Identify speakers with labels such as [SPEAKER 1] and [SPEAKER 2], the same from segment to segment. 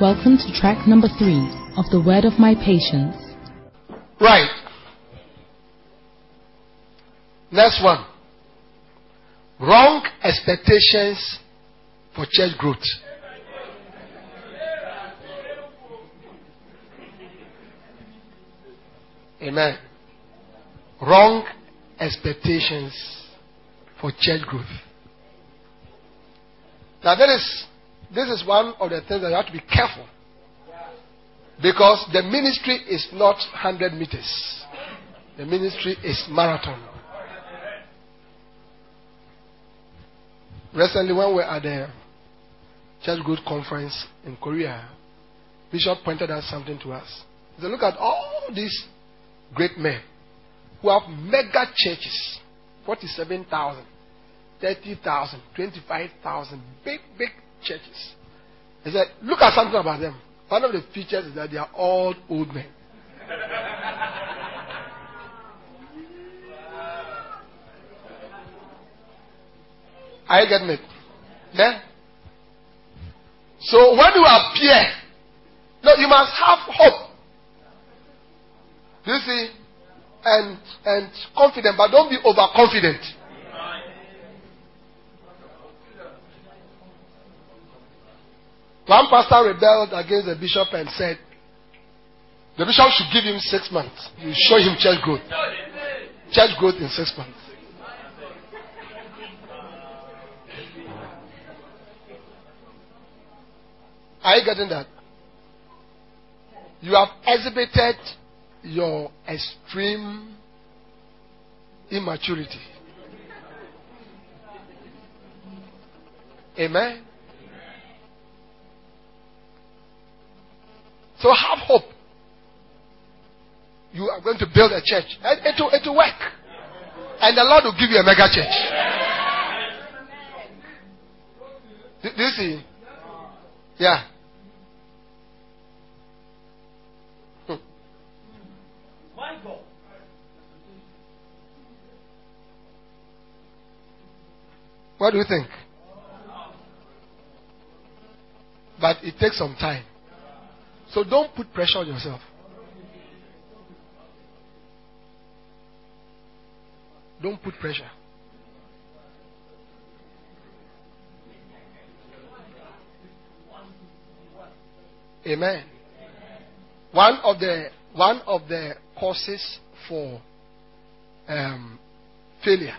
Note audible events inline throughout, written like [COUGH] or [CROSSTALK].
[SPEAKER 1] Welcome to track number three of The Word of My Patience.
[SPEAKER 2] Right. Next one. Wrong expectations for church growth. Amen. Wrong expectations for church growth. Now, that is, this is one of the things that you have to be careful. Because the ministry is not 100 meters, the ministry is marathon. Recently, when we were at the Church Growth Conference in Korea, Bishop pointed out something to us. He said, Look at all these great men who have mega churches 47,000, 30,000, 25,000, big, big churches. He said, Look at something about them. One of the features is that they are all old men. I get it. Yeah? So when you appear, no, you must have hope. Do you see? And and confident, but don't be overconfident. One pastor rebelled against the bishop and said, the bishop should give him six months. You show him church growth. Church growth in six months. Are you getting that? You have exhibited your extreme immaturity. Amen. So have hope. You are going to build a church. It will, it will work. And the Lord will give you a mega church. Do, do you see? Yeah. Hmm. What do you think? But it takes some time. So don't put pressure on yourself. Don't put pressure. Amen. One of the one of the causes for um, failure.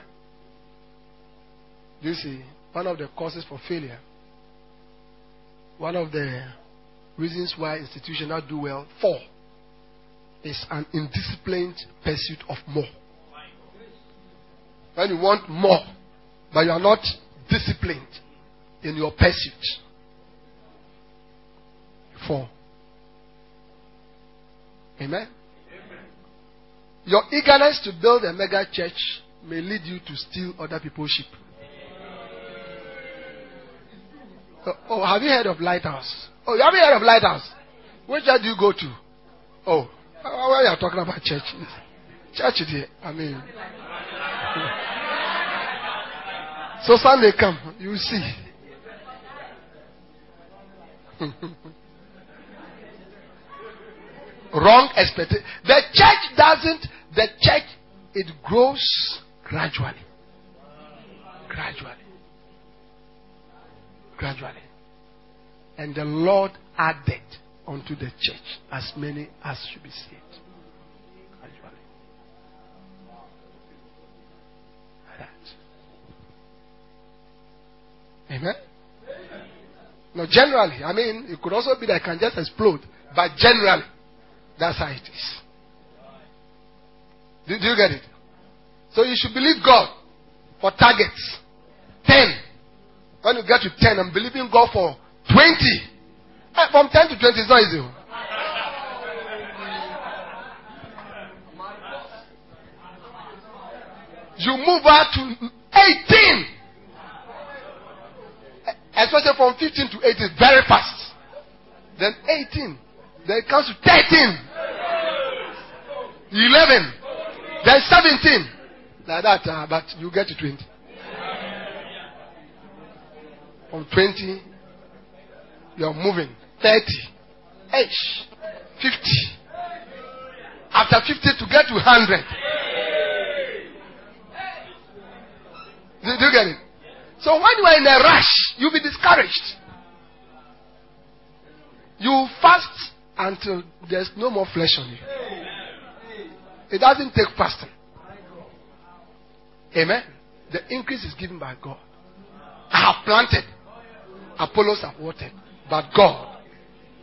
[SPEAKER 2] You see? One of the causes for failure. One of the reasons why institutions not do well. Four is an indisciplined pursuit of more. When you want more, but you are not disciplined in your pursuit. Four. Amen. Your eagerness to build a mega church may lead you to steal other people's sheep. Oh, oh, have you heard of Lighthouse? Oh, you haven't heard of Lighthouse? Which church do you go to? Oh, why are you talking about church? Church here. I mean. [LAUGHS] So Sunday come, you see. [LAUGHS] Wrong expectation. The church doesn't, the church, it grows gradually. Gradually. Gradually. And the Lord added unto the church as many as should be saved. Gradually. That. Amen? Now, generally, I mean, it could also be that I can just explode, but generally, that's how it is. Do, do you get it? So you should believe God for targets. Ten. When you get to ten, I'm believing God for twenty. Eh, from ten to twenty is not easy. You move out to eighteen. Especially from fifteen to eighteen, very fast. Then eighteen. Then it comes to 13, 11, then 17. Like that, uh, but you get to 20. From 20, you're moving. 30, H, 50. After 50 to get to 100. Do you get it? So when you are in a rush, you'll be discouraged. You fast until there's no more flesh on you. It doesn't take fasting. Amen. The increase is given by God. I have planted. Apollos have watered. But God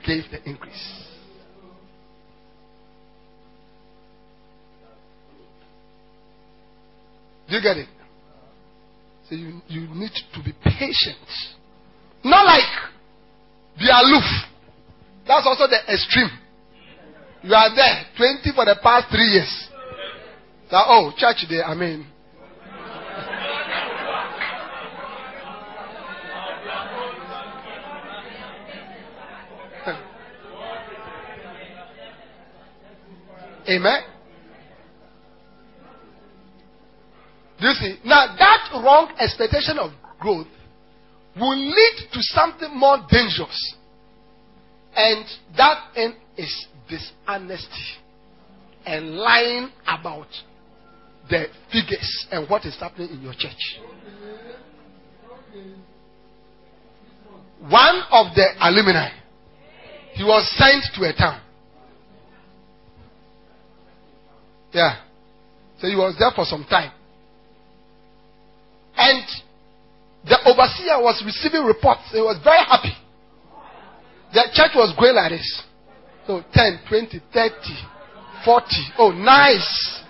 [SPEAKER 2] gave the increase. Do you get it? So you, you need to be patient. Not like be aloof. That's also the extreme. You are there 20 for the past three years. That, oh, church day, I mean. Amen. Do you see? Now, that wrong expectation of growth will lead to something more dangerous. And that end is dishonesty and lying about the figures and what is happening in your church. One of the alumni, he was sent to a town. Yeah. So he was there for some time. And the overseer was receiving reports. He was very happy. The church was growing like this. So 10, 20, 30, 40. Oh, nice.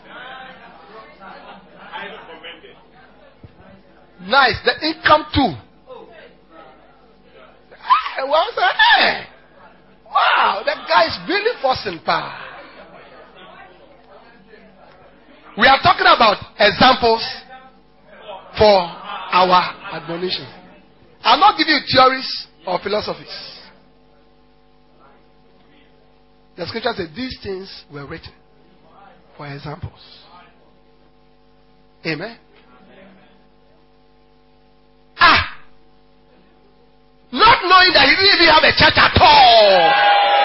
[SPEAKER 2] Nice. The income too. Ah, hey, wow, that guy is really forcing power. We are talking about examples for our admonition. I'm not giving you theories or philosophies. The scripture says these things were written for examples. Amen. Ah! Not knowing that he didn't even have a church at all.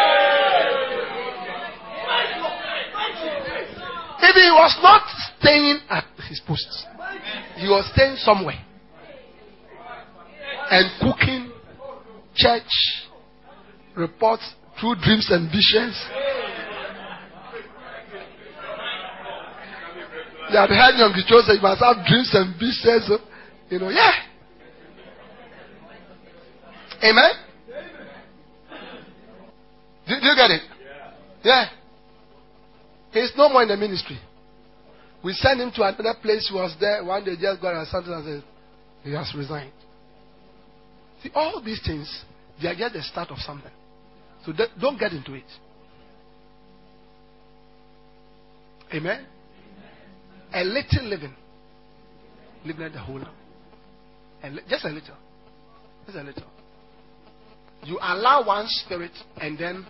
[SPEAKER 2] If he was not staying at his post, he was staying somewhere and cooking church reports through dreams and visions. You had heard Young say you must have dreams and visions. You know, yeah. Amen? Do, do you get it? Yeah. He's no more in the ministry. We sent him to another place. He was there. One day just got a something and said, he has resigned. See, all these things, they are just the start of something. So don't get into it. Amen? A little living. Living at the whole. And just a little. Just a little. You allow one spirit and then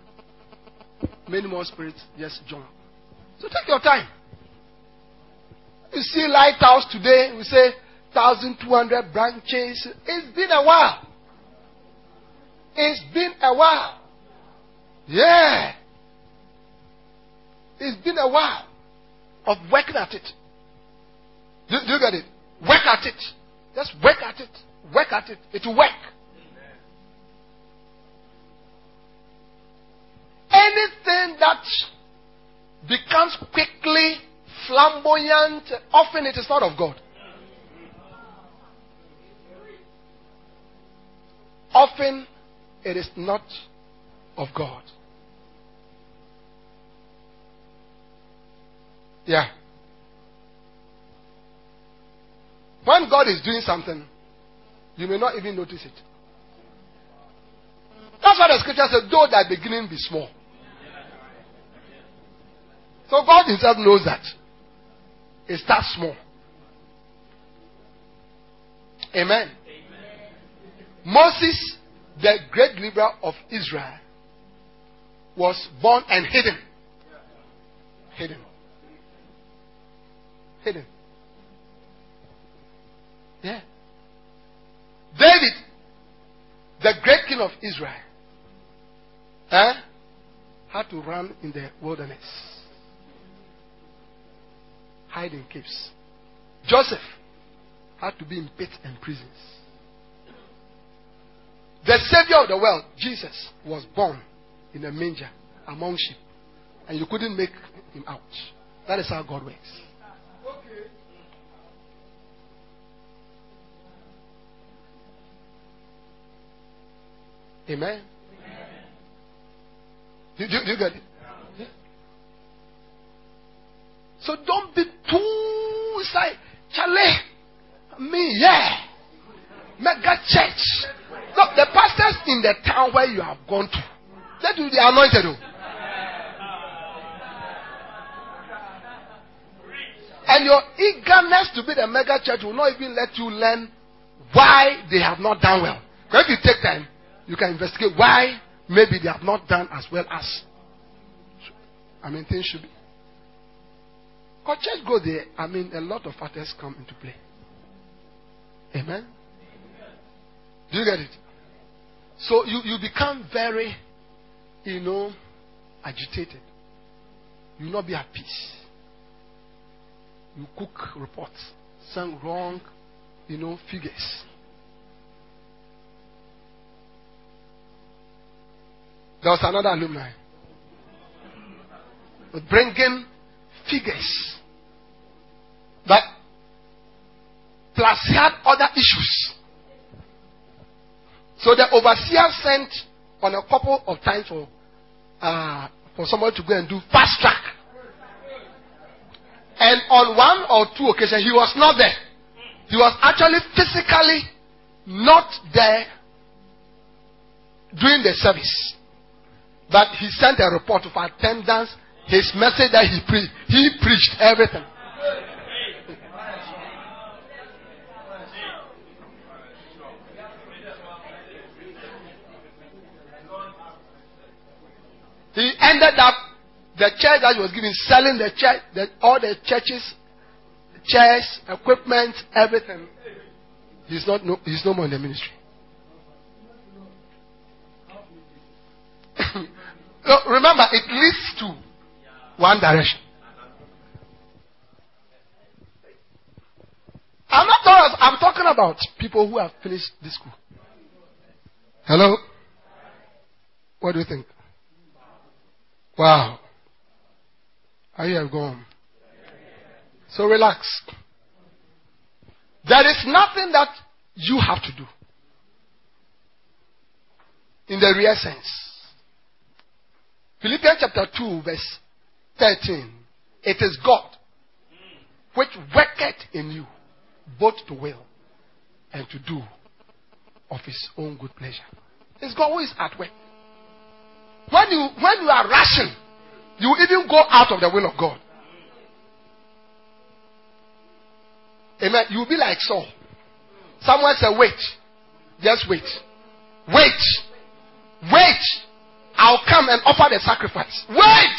[SPEAKER 2] many more spirits just join. So take your time. You see Lighthouse today, we say 1,200 branches. It's been a while. It's been a while. Yeah. It's been a while of working at it. Do, do you get it? Work at it. Just work at it. Work at it. It will work. Anything that becomes quickly flamboyant, often it is not of God. Often it is not of God. Yeah. When God is doing something, you may not even notice it. That's why the scripture says, though thy beginning be small. So God Himself knows that. It starts small. Amen. Amen. Moses, the great leader of Israel, was born and hidden. Hidden. Hidden. Yeah. David, the great king of Israel, eh, had to run in the wilderness, hide in caves. Joseph had to be in pits and prisons. The Savior of the world, Jesus, was born in a manger among sheep, and you couldn't make him out. That is how God works. Amen. Do, do, do you get it? So don't be too like Charlie. Me, yeah. Mega church. Look, the pastors in the town where you have gone to, they do the anointed. Oh. And your eagerness to be the mega church will not even let you learn why they have not done well. Because if you take time, you can investigate why maybe they have not done as well as I mean things should be. Because church go there, I mean a lot of factors come into play. Amen. Do you get it? So you, you become very, you know, agitated. You will not be at peace. You cook reports, some wrong, you know, figures. There was another alumni. But bringing figures. But plus had other issues. So the overseer sent on a couple of times for uh, for someone to go and do fast track. And on one or two occasions he was not there. He was actually physically not there during the service. But he sent a report of attendance, his message that he preached. He preached everything. He ended up the church that he was giving, selling the church, the, all the churches, chairs, equipment, everything. He's not no, he's no more in the ministry. [COUGHS] remember, it leads to one direction. I'm not talking, I'm talking about people who have finished this school. Hello? What do you think? Wow. How you have gone? So relax. There is nothing that you have to do. In the real sense. Philippians chapter 2, verse 13. It is God which worketh in you both to will and to do of his own good pleasure. It's God who is at work. When you when you are rushing, you even go out of the will of God. Amen. You'll be like Saul. Someone said, wait. Just wait. Wait. Wait. I'll come and offer the sacrifice. Wait.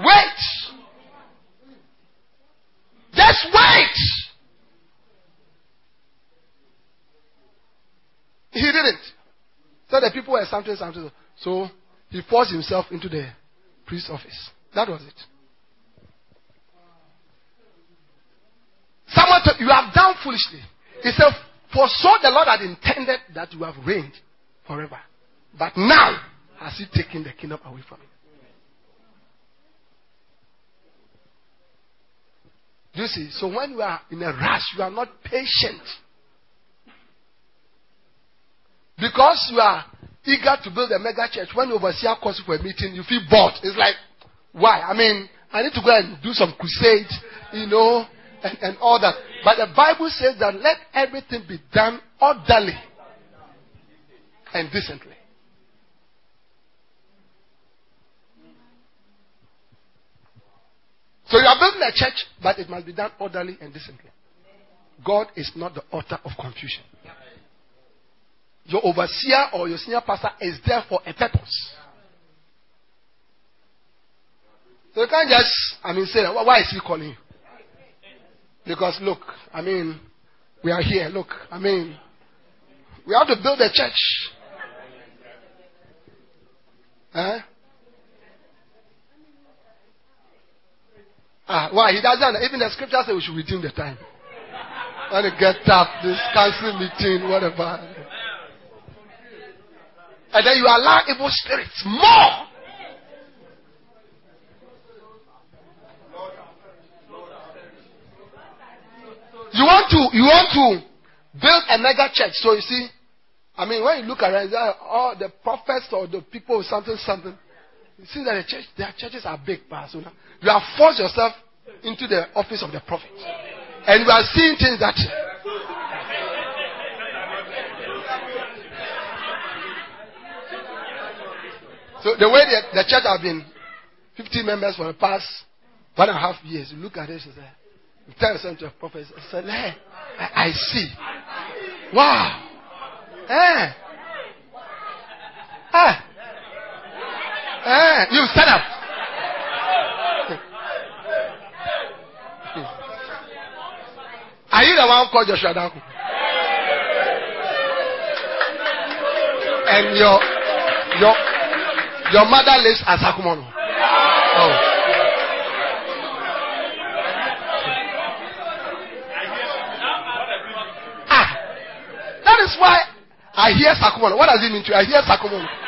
[SPEAKER 2] Wait. Just wait. He didn't. So the people were something, something. So he forced himself into the priest's office. That was it. Someone told you have done foolishly. He said, For so the Lord had intended that you have reigned forever. But now has he taken the kingdom away from you. See, so when you are in a rush, you are not patient. Because you are eager to build a mega church, when overseer you for a meeting, you feel bored. It's like, why? I mean, I need to go and do some crusade, you know, and, and all that. But the Bible says that let everything be done orderly and decently. So you are building a church, but it must be done orderly and decently. God is not the author of confusion. Your overseer or your senior pastor is there for a purpose. So you can't just, I mean, say, why is he calling you? Because look, I mean, we are here. Look, I mean, we have to build a church. Ah, why? He doesn't. Even the scripture says we should redeem the time. When it get tough, this council meeting, whatever. And then you allow evil spirits more. You want to you want to build a mega church. So you see, I mean, when you look around, all the prophets or the people something something. You see that the church, their churches are big, Pastor. You have forced yourself into the office of the prophet, and we are seeing things that. So the way the, the church have been 50 members for the past one and a half years, you look at it and say, you tell something to a prophet, say, hey, I, I see. Wow. Eh. Eh. Eh. You stand up. Are you the one called Joshua Danko? And your your your mother lives at Sakumono. Oh. That is why I hear Sakumono. What does it mean to you? I hear Sakumono.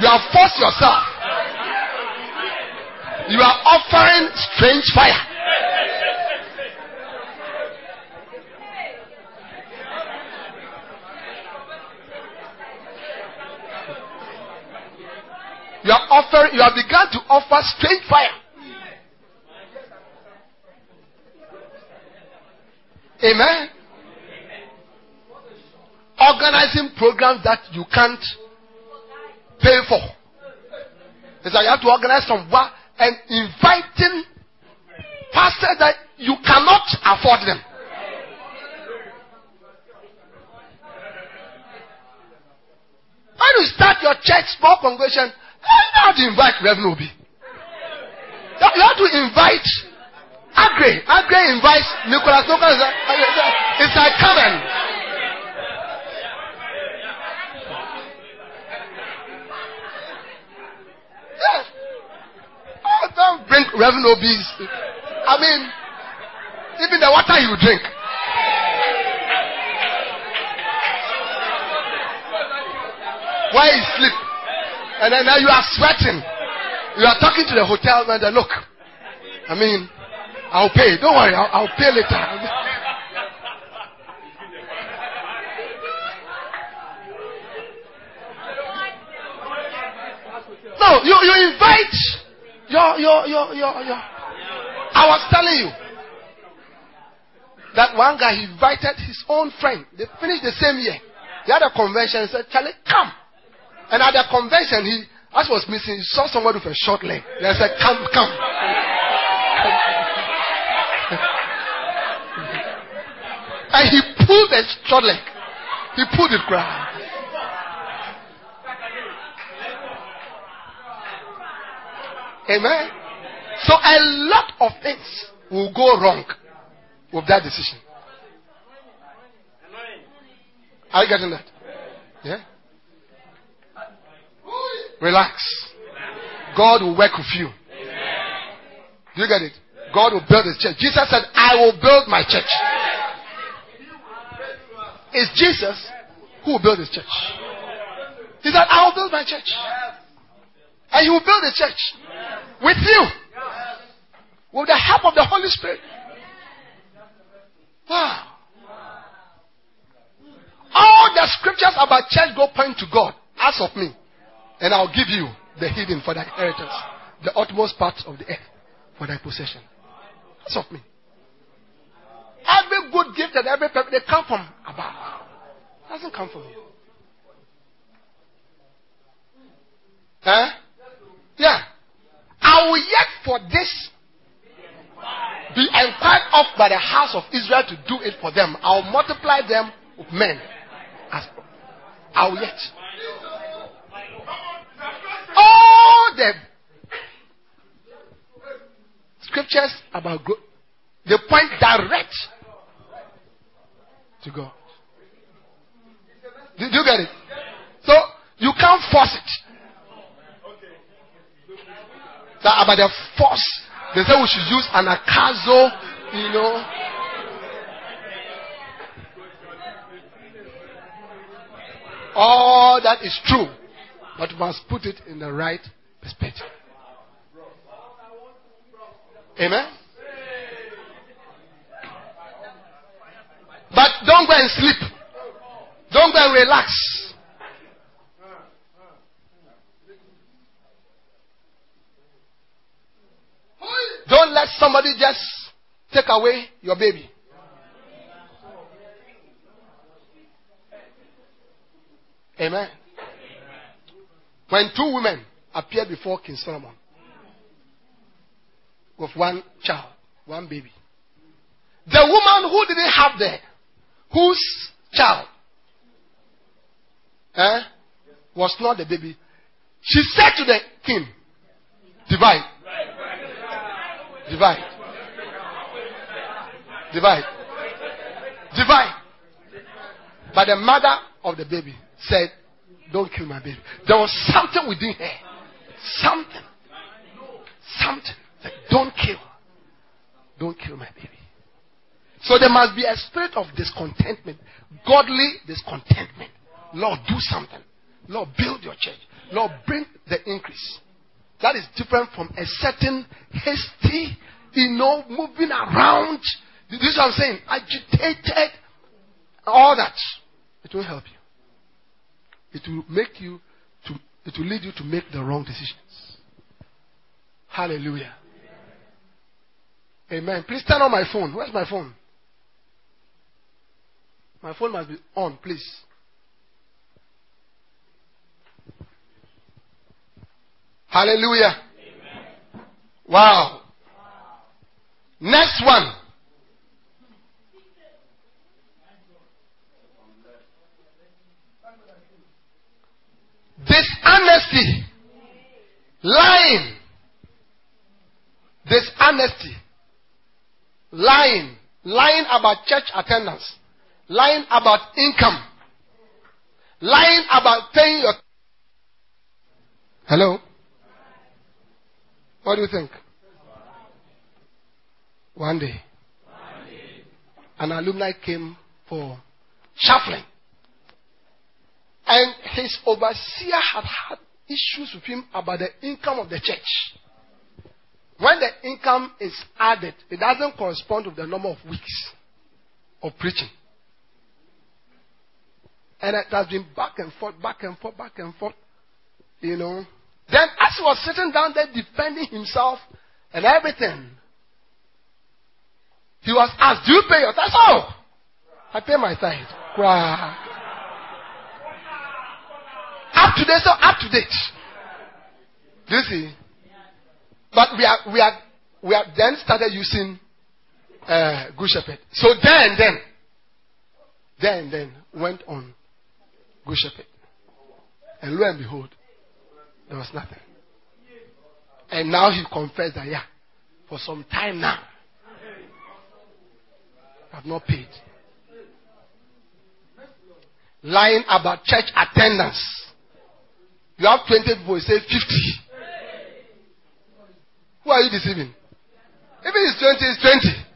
[SPEAKER 2] You have forced yourself. You are offering strange fire. You are offering, you have begun to offer strange fire. Amen organizing programs that you can't pay for. It's like you have to organize some work and inviting pastors that you cannot afford them. When you start your church, small congregation, eh, you have to invite Reverend Obi. You have to invite Agre. Agre invites Nicholas. Nicholas It's like, come and Don't bring Reverend Obi's. I mean, even the water you drink. Why you sleep? And then now you are sweating. You are talking to the hotel man. Look, I mean, I'll pay. Don't worry, I'll, I'll pay later. No, you, you invite your, your, your, your, your. I was telling you that one guy he invited his own friend. They finished the same year. They had a convention. He said, Charlie, come. And at the convention, he, as was missing, he saw somebody with a short leg. They said, come, come. [LAUGHS] and he pulled the short leg. He pulled it ground. Amen. So a lot of things will go wrong with that decision. Are you getting that? Yeah? Relax. God will work with you. Do you get it? God will build his church. Jesus said, I will build my church. It's Jesus who will build his church. He said, I will build my church. And he will build a church with you. With the help of the Holy Spirit. Wow. All the scriptures about church go point to God. Ask of me. And I'll give you the hidden for thy inheritance. The utmost parts of the earth for thy possession. Ask of me. Every good gift and every purpose, they come from above. It doesn't come from you. Huh? Yeah. I will yet for this be inquired of by the house of Israel to do it for them. I will multiply them with men. As I will yet. All the scriptures about God, they point direct to God. Do you get it? So you can't force it. By the force. They say we should use an acaso, you know. All that is true, but must put it in the right perspective. Amen. But don't go and sleep. Don't go and relax. Don't let somebody just take away your baby. Amen. When two women appeared before King Solomon with one child, one baby, the woman who didn't have the, whose child eh, was not the baby, she said to the king, Divide. Divide. Divide. Divide. But the mother of the baby said, Don't kill my baby. There was something within her. Something. Something. Like, don't kill. Don't kill my baby. So there must be a spirit of discontentment, godly discontentment. Lord, do something. Lord, build your church. Lord, bring the increase. That is different from a certain hasty, you know, moving around. This is what I'm saying. Agitated. All that. It will help you. It will make you to, it will lead you to make the wrong decisions. Hallelujah. Amen. Please turn on my phone. Where's my phone? My phone must be on, please. Hallelujah. Wow. Next one. Dishonesty. Lying. Dishonesty. Lying. Lying about church attendance. Lying about income. Lying about paying your. Hello? What do you think? One day, an alumni came for shuffling. And his overseer had had issues with him about the income of the church. When the income is added, it doesn't correspond with the number of weeks of preaching. And it has been back and forth, back and forth, back and forth. You know, then, as he was sitting down there defending himself and everything, he was asked, Do you pay your tithe? Oh, I pay my tithe. Up to date, so up to date. Do you see? But we are, we are, we have then started using uh, Good Shepherd. So then, then, then, then went on Good Shepherd. And lo and behold, there was nothing. And now he confessed that, yeah, for some time now, I've not paid. Lying about church attendance. You have 20 people, you say 50. Who are you deceiving? If it is 20, it's 20.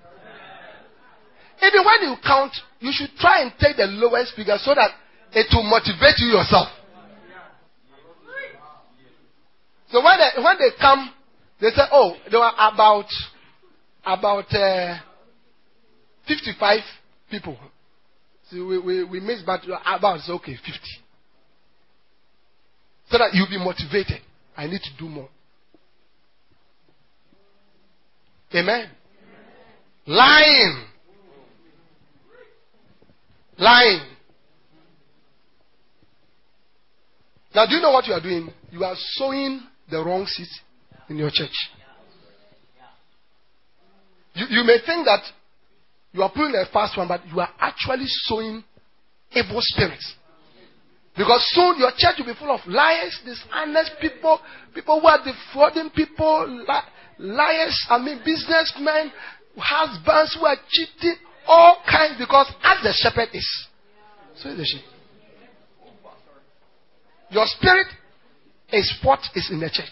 [SPEAKER 2] Even when you count, you should try and take the lowest figure so that it will motivate you yourself. So when they, when they come, they say, oh, there were about about uh, 55 people. So we, we, we missed, but about, okay, 50. So that you'll be motivated. I need to do more. Amen. Lying. Lying. Now, do you know what you are doing? You are sowing the wrong seat in your church. You, you may think that you are pulling a fast one, but you are actually sowing evil spirits. Because soon your church will be full of liars, dishonest people, people who are defrauding people, li- liars, I mean businessmen, husbands who are cheating, all kinds, because as the shepherd is, so is the sheep. Your spirit is what is in the church.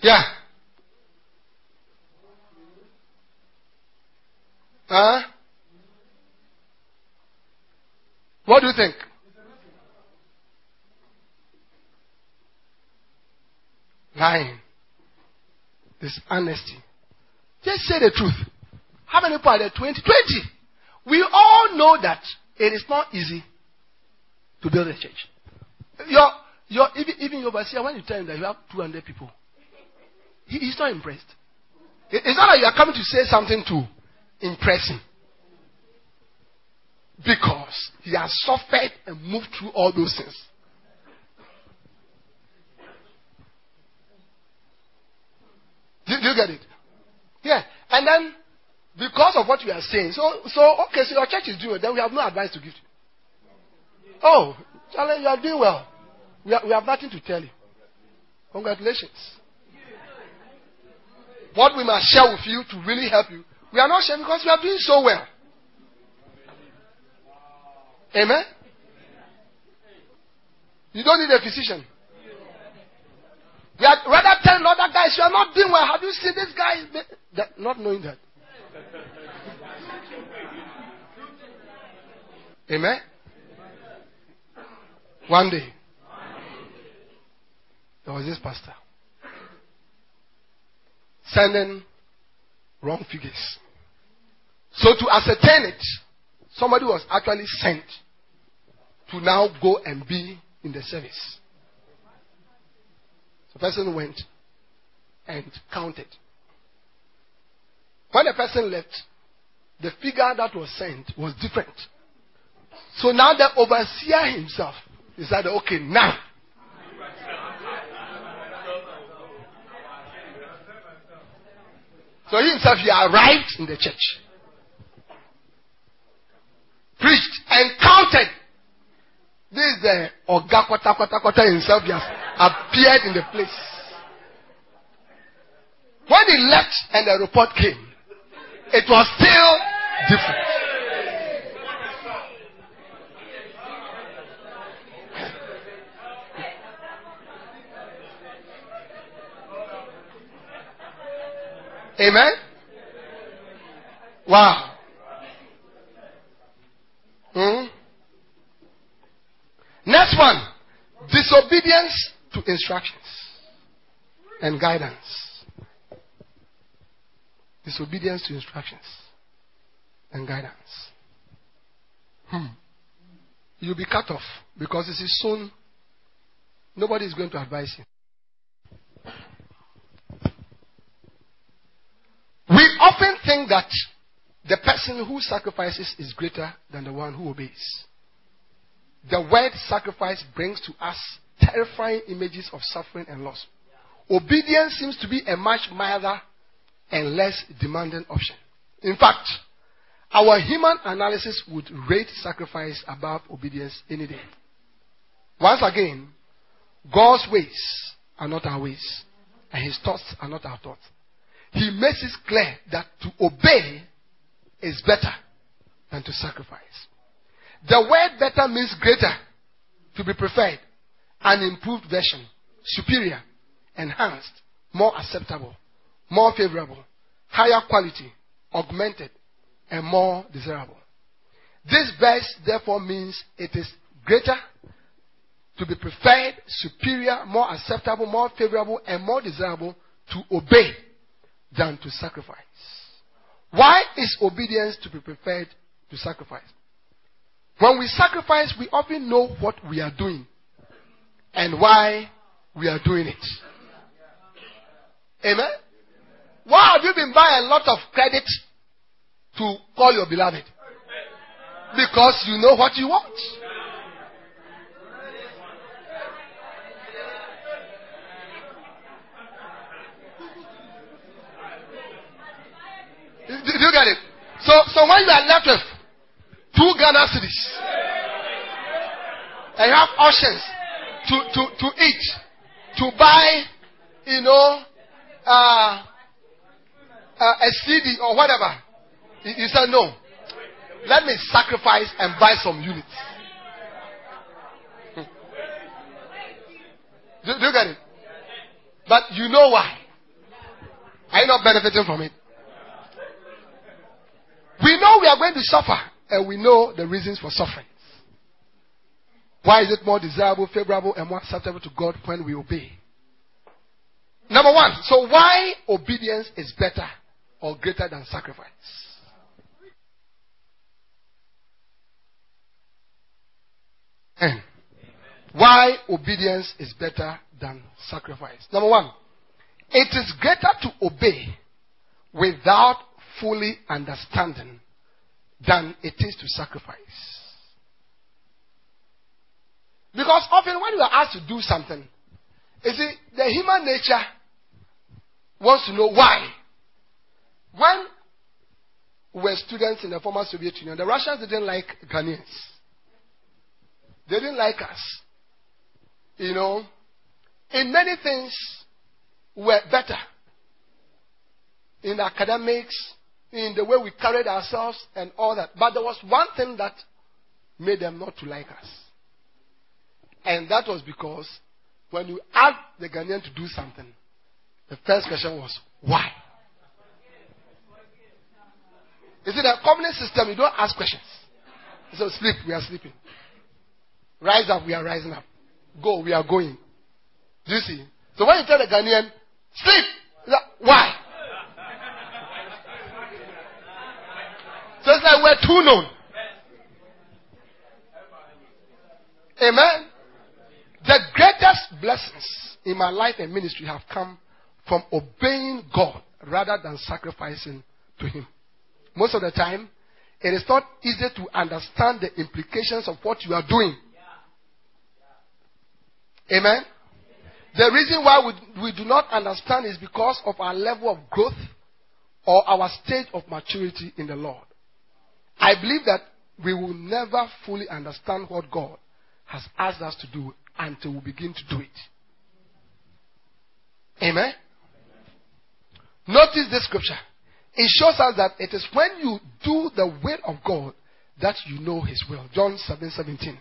[SPEAKER 2] Yeah. Huh? What do you think? Lying. This honesty. Just say the truth. How many people are there? 20? 20! We all know that it is not easy to build a church. Your, your, even, even your overseer, when you tell him that you have 200 people, he, he's not impressed. It, it's not like you are coming to say something to impress him. Because he has suffered and moved through all those things. Do, do you get it? Yeah. And then, because of what you are saying, so, so okay, so your church is doing it, then we have no advice to give you. Oh, Charlie, you are doing well. We, are, we have nothing to tell you. Congratulations. What we must share with you to really help you, we are not sharing because we are doing so well. Amen? You don't need a physician. We are rather telling other guys, you are not doing well. Have you seen this guy? Not knowing that. Amen? One day, there was this pastor sending wrong figures. So to ascertain it, somebody was actually sent to now go and be in the service. The person went and counted. When the person left, the figure that was sent was different. So now the overseer himself decided, okay, now. So he himself, he arrived in the church, preached, and counted. This is the Oga Kwata Kwata Kwata himself, he has appeared in the place. When he left and the report came, it was still different. Amen? Wow. Hmm? Next one disobedience to instructions and guidance. Disobedience to instructions and guidance. Hmm. You'll be cut off because it is soon nobody is going to advise you. We often think that the person who sacrifices is greater than the one who obeys. The word sacrifice brings to us terrifying images of suffering and loss. Obedience seems to be a much milder and less demanding option. In fact, our human analysis would rate sacrifice above obedience any day. Once again, God's ways are not our ways, and His thoughts are not our thoughts. He makes it clear that to obey is better than to sacrifice. The word better means greater, to be preferred, an improved version, superior, enhanced, more acceptable, more favorable, higher quality, augmented, and more desirable. This verse therefore means it is greater, to be preferred, superior, more acceptable, more favorable, and more desirable to obey than to sacrifice. Why is obedience to be preferred to sacrifice? When we sacrifice, we often know what we are doing and why we are doing it. Amen? Why have you been buying a lot of credit to call your beloved? Because you know what you want. Do you get it? So, so when you are left with two Ghana cedis, and you have options to, to, to eat, to buy, you know, uh, uh, a CD or whatever. He, he said, no. Let me sacrifice and buy some units. Hmm. Do, do you get it? But you know why? Are you not benefiting from it? We know we are going to suffer, and we know the reasons for suffering. Why is it more desirable, favorable, and more acceptable to God when we obey? Number one, so why obedience is better or greater than sacrifice? And why obedience is better than sacrifice. Number one, it is greater to obey without fully understanding than it is to sacrifice. Because often when you are asked to do something, you see, the human nature wants to know why. When we were students in the former Soviet Union, the Russians didn't like Ghanaians. They didn't like us. You know, in many things, we're better. In academics, in the way we carried ourselves and all that. But there was one thing that made them not to like us. And that was because when you asked the Ghanaian to do something, the first question was, why? Is it a communist system? You don't ask questions. So sleep, we are sleeping. Rise up, we are rising up. Go, we are going. Do you see? So when you tell the Ghanaian, sleep, why? So it's like we're too known. Amen. The greatest blessings in my life and ministry have come from obeying God rather than sacrificing to Him. Most of the time, it is not easy to understand the implications of what you are doing. Amen. The reason why we, we do not understand is because of our level of growth or our stage of maturity in the Lord. I believe that we will never fully understand what God has asked us to do until we begin to do it. Amen. Notice this scripture. It shows us that it is when you do the will of God that you know his will. John 7 17.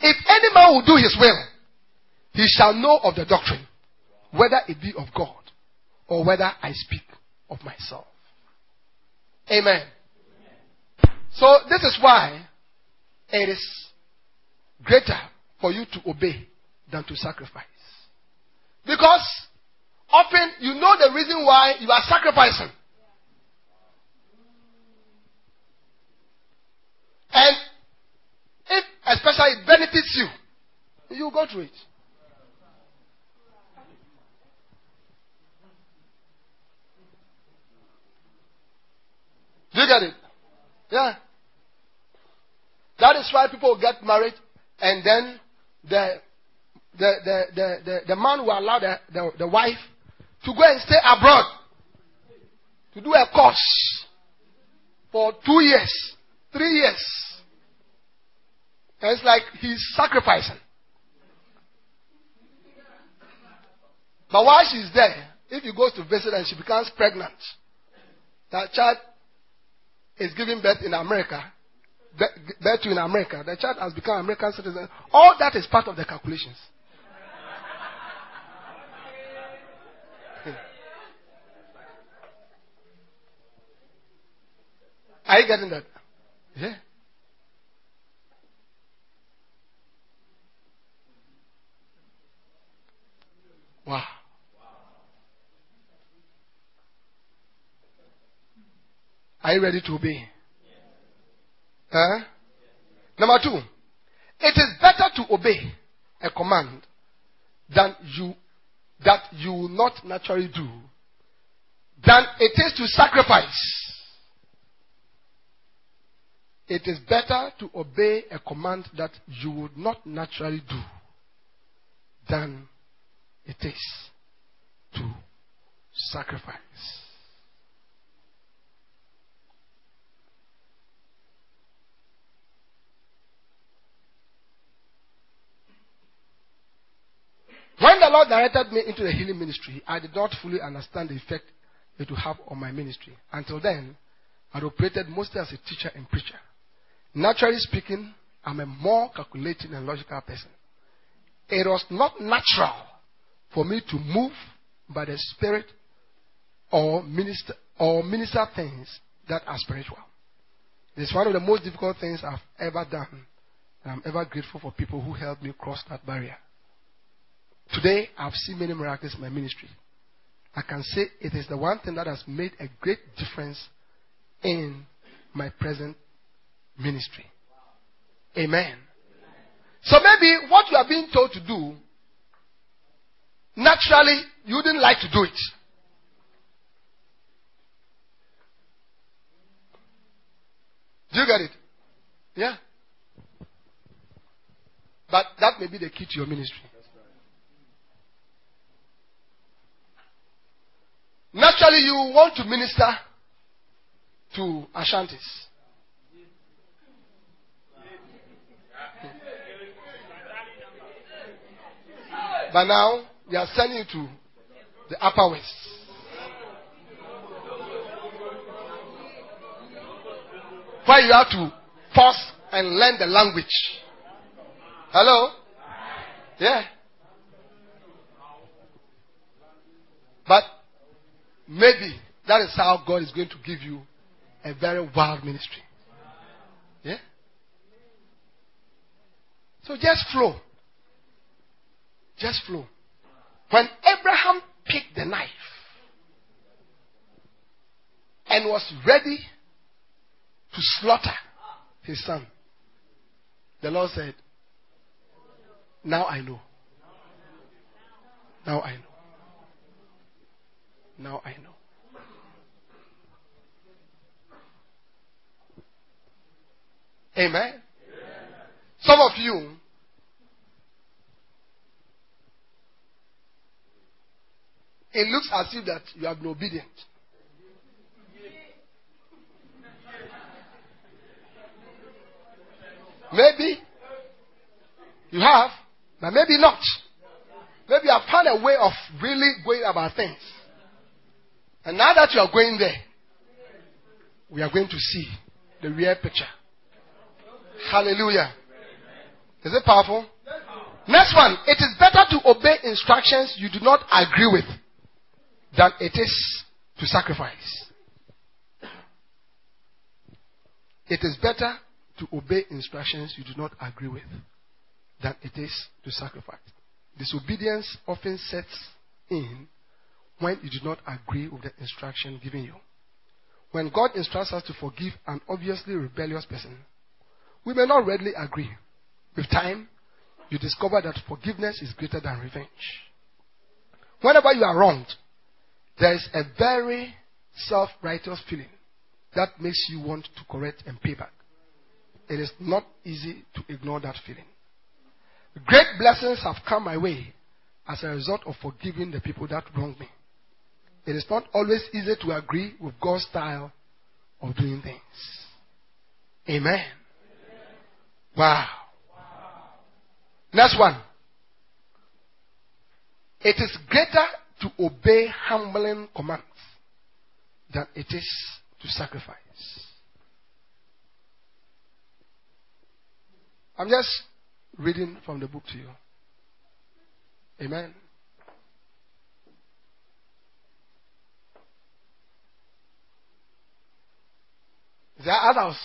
[SPEAKER 2] If any man will do his will, he shall know of the doctrine, whether it be of God or whether I speak of myself. Amen. So this is why it is greater for you to obey than to sacrifice. Because often you know the reason why you are sacrificing. And if especially it benefits you, you go through it. Do you get it? Yeah. That is why people get married and then the the the the, the, the man will allow the, the, the wife to go and stay abroad to do a course for two years, three years. And it's like he's sacrificing. But while she's there, if he goes to visit and she becomes pregnant, that child is giving birth in America, birth to in America, the child has become American citizen. All that is part of the calculations. Hmm. Are you getting that? Yeah. Wow. Are you ready to obey? Huh? Number two, it is better to obey a command than you that you will not naturally do than it is to sacrifice. It is better to obey a command that you would not naturally do than it is to sacrifice. When the Lord directed me into the healing ministry, I did not fully understand the effect it would have on my ministry. Until then, I operated mostly as a teacher and preacher. Naturally speaking, I'm a more calculating and logical person. It was not natural for me to move by the Spirit or minister or minister things that are spiritual. It's one of the most difficult things I've ever done. And I'm ever grateful for people who helped me cross that barrier. Today, I've seen many miracles in my ministry. I can say it is the one thing that has made a great difference in my present ministry. Amen. So maybe what you are being told to do, naturally, you wouldn't like to do it. Do you get it? Yeah. But that may be the key to your ministry. Naturally, you want to minister to Ashantis. But now, they are sending you to the upper west. Where you have to pause and learn the language. Hello? Yeah. But maybe that is how God is going to give you a very wild ministry. Yeah? So just flow. Just flow. When Abraham picked the knife and was ready to slaughter his son, the Lord said, Now I know. Now I know. Now I know. Amen. Some of you it looks as if that you have been obedient. Maybe you have, but maybe not. Maybe you have found a way of really going about things. And now that you are going there, we are going to see the real picture. Hallelujah. Is it powerful? Next one. It is better to obey instructions you do not agree with than it is to sacrifice. It is better to obey instructions you do not agree with than it is to sacrifice. Disobedience often sets in when you do not agree with the instruction given you. When God instructs us to forgive an obviously rebellious person, we may not readily agree. With time, you discover that forgiveness is greater than revenge. Whenever you are wronged, there is a very self righteous feeling that makes you want to correct and pay back. It is not easy to ignore that feeling. Great blessings have come my way as a result of forgiving the people that wronged me. It is not always easy to agree with God's style of doing things. Amen. Wow. Next one. It is greater to obey humbling commands than it is to sacrifice. I'm just reading from the book to you. Amen. There are others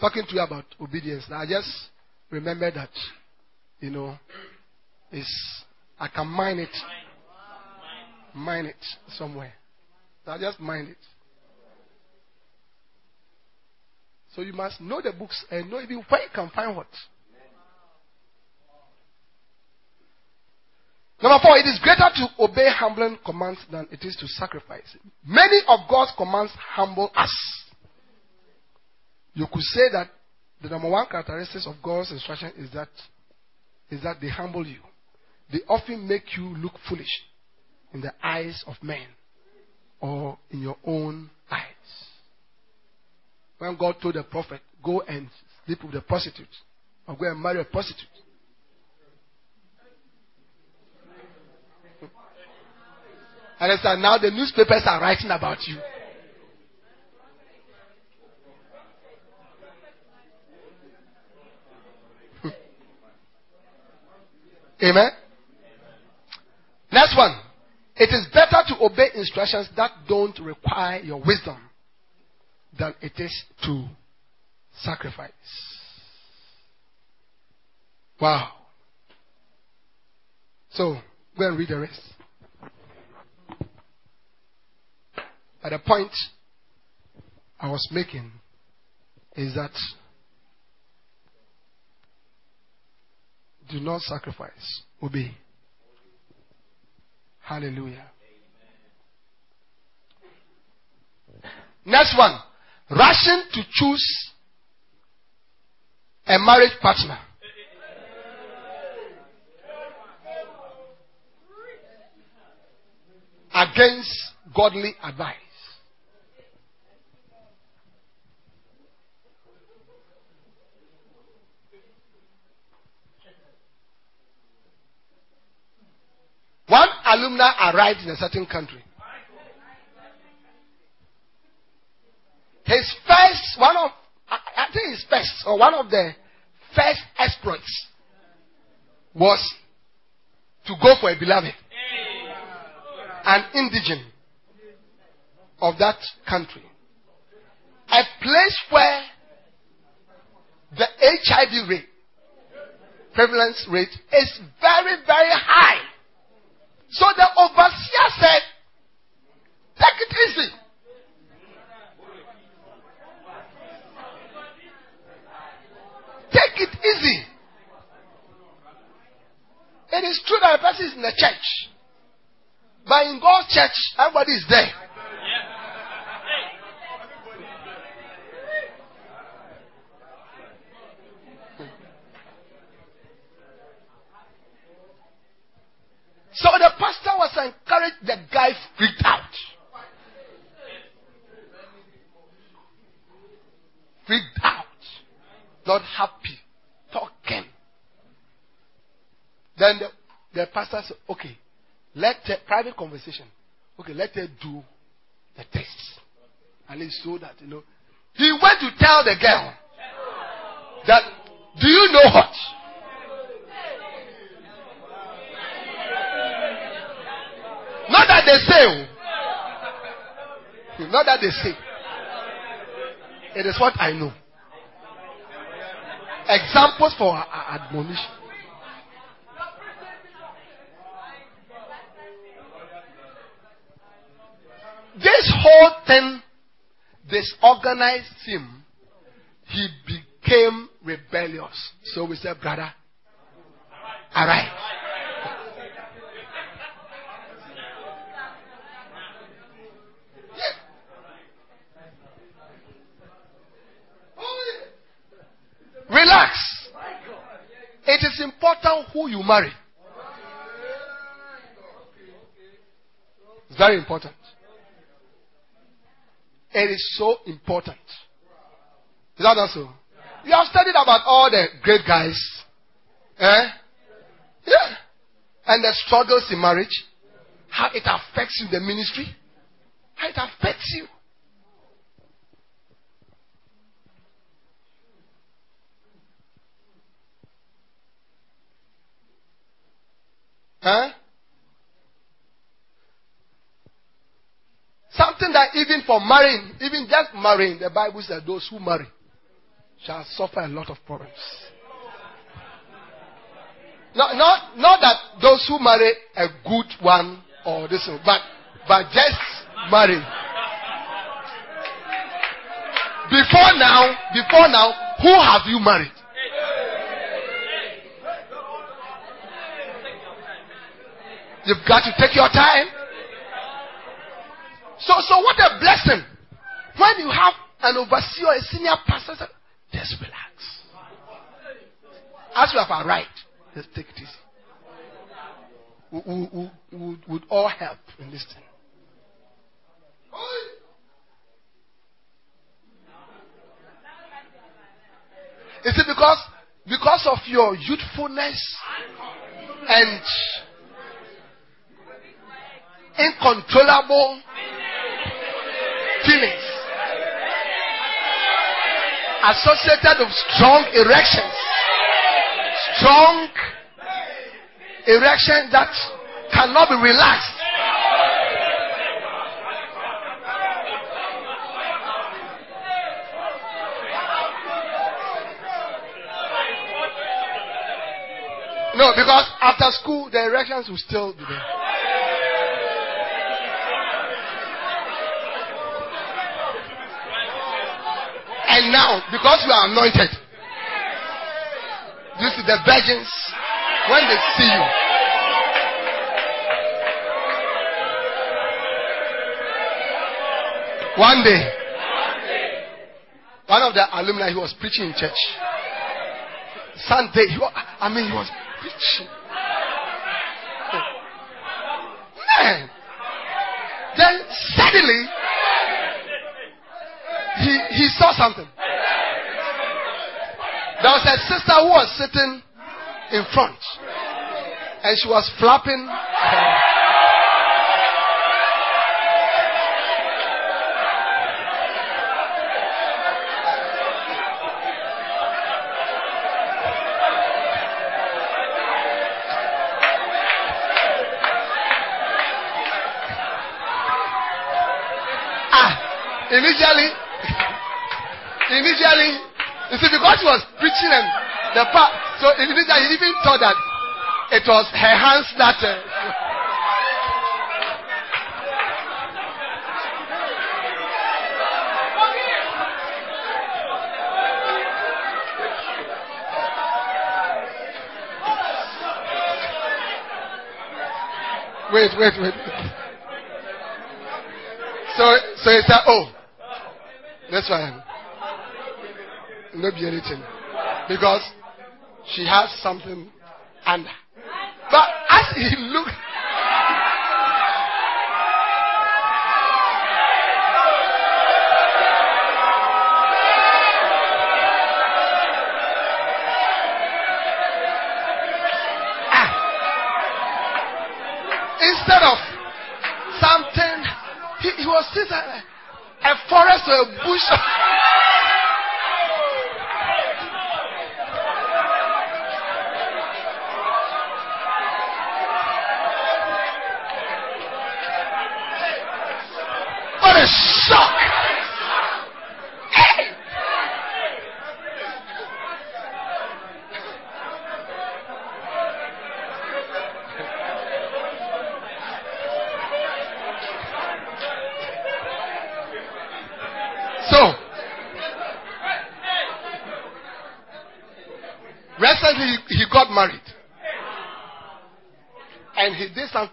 [SPEAKER 2] talking to you about obedience, I just remember that, you know, is I can mine it mine it somewhere. Now just mine it. So you must know the books and know even where you can find what. Number four, it is greater to obey humbling commands than it is to sacrifice. Many of God's commands humble us. You could say that the number one characteristic of God's instruction is that is that they humble you. They often make you look foolish in the eyes of men or in your own eyes. When God told the prophet, go and sleep with a prostitute or go and marry a prostitute. And now the newspapers are writing about you. [LAUGHS] Amen. Next one. It is better to obey instructions that don't require your wisdom than it is to sacrifice. Wow. So, go and read the rest. But the point I was making is that do not sacrifice, obey. Hallelujah. Next one. Rushing to choose a marriage partner. Against godly advice. One alumni arrived in a certain country. His first, one of, I think his first, or one of the first exploits was to go for a beloved, an indigent of that country. A place where the HIV rate, prevalence rate is very, very high. So the overseer said, Take it easy. Take it easy. It is true that a person is in the church. But in God's church, everybody is there. So the pastor was encouraged, the guy freaked out. Freaked out. Not happy. Talking. Then the, the pastor said, okay, let her, private conversation. Okay, let her do the test. At least so that, you know. He went to tell the girl that, do you know what? Not that they say. Oh. Not that they say. It is what I know. Examples for admonition. This whole thing disorganized him. He became rebellious. So we said, brother, arise. Relax. It is important who you marry. It's very important. It is so important. Is that also? You have studied about all the great guys. Eh? Yeah. And the struggles in marriage. How it affects you, the ministry. How it affects you. Huh? Something that even for marrying, even just marrying, the Bible says those who marry shall suffer a lot of problems. Not, not, not that those who marry a good one or this one, but, but just marry. Before now, before now, who have you married? You've got to take your time. So, so what a blessing. When you have an overseer, a senior pastor, just relax. As you have arrived, just take it easy. We, we, we, would all help in this thing. Is it because because of your youthfulness and uncontrollable feelings associated with strong erections. Strong erection that cannot be relaxed. No, because after school the erections will still be there. And now, because you are anointed, this is the virgins, when they see you, one day, one of the alumni, he was preaching in church. Sunday, he was, I mean, he was preaching. Oh. Man. Then suddenly, he, saw something. There was a sister who was sitting in front, and she was flapping. ah, initially, initially, you see, because she was preaching and the part, so initially he even thought that it was her hands that. Uh, wait, wait, wait. So, so he said, "Oh, that's why." Not be anything. Because she has something under. But as he looked, ah. instead of something, he, he was sitting a forest or a bush. [LAUGHS]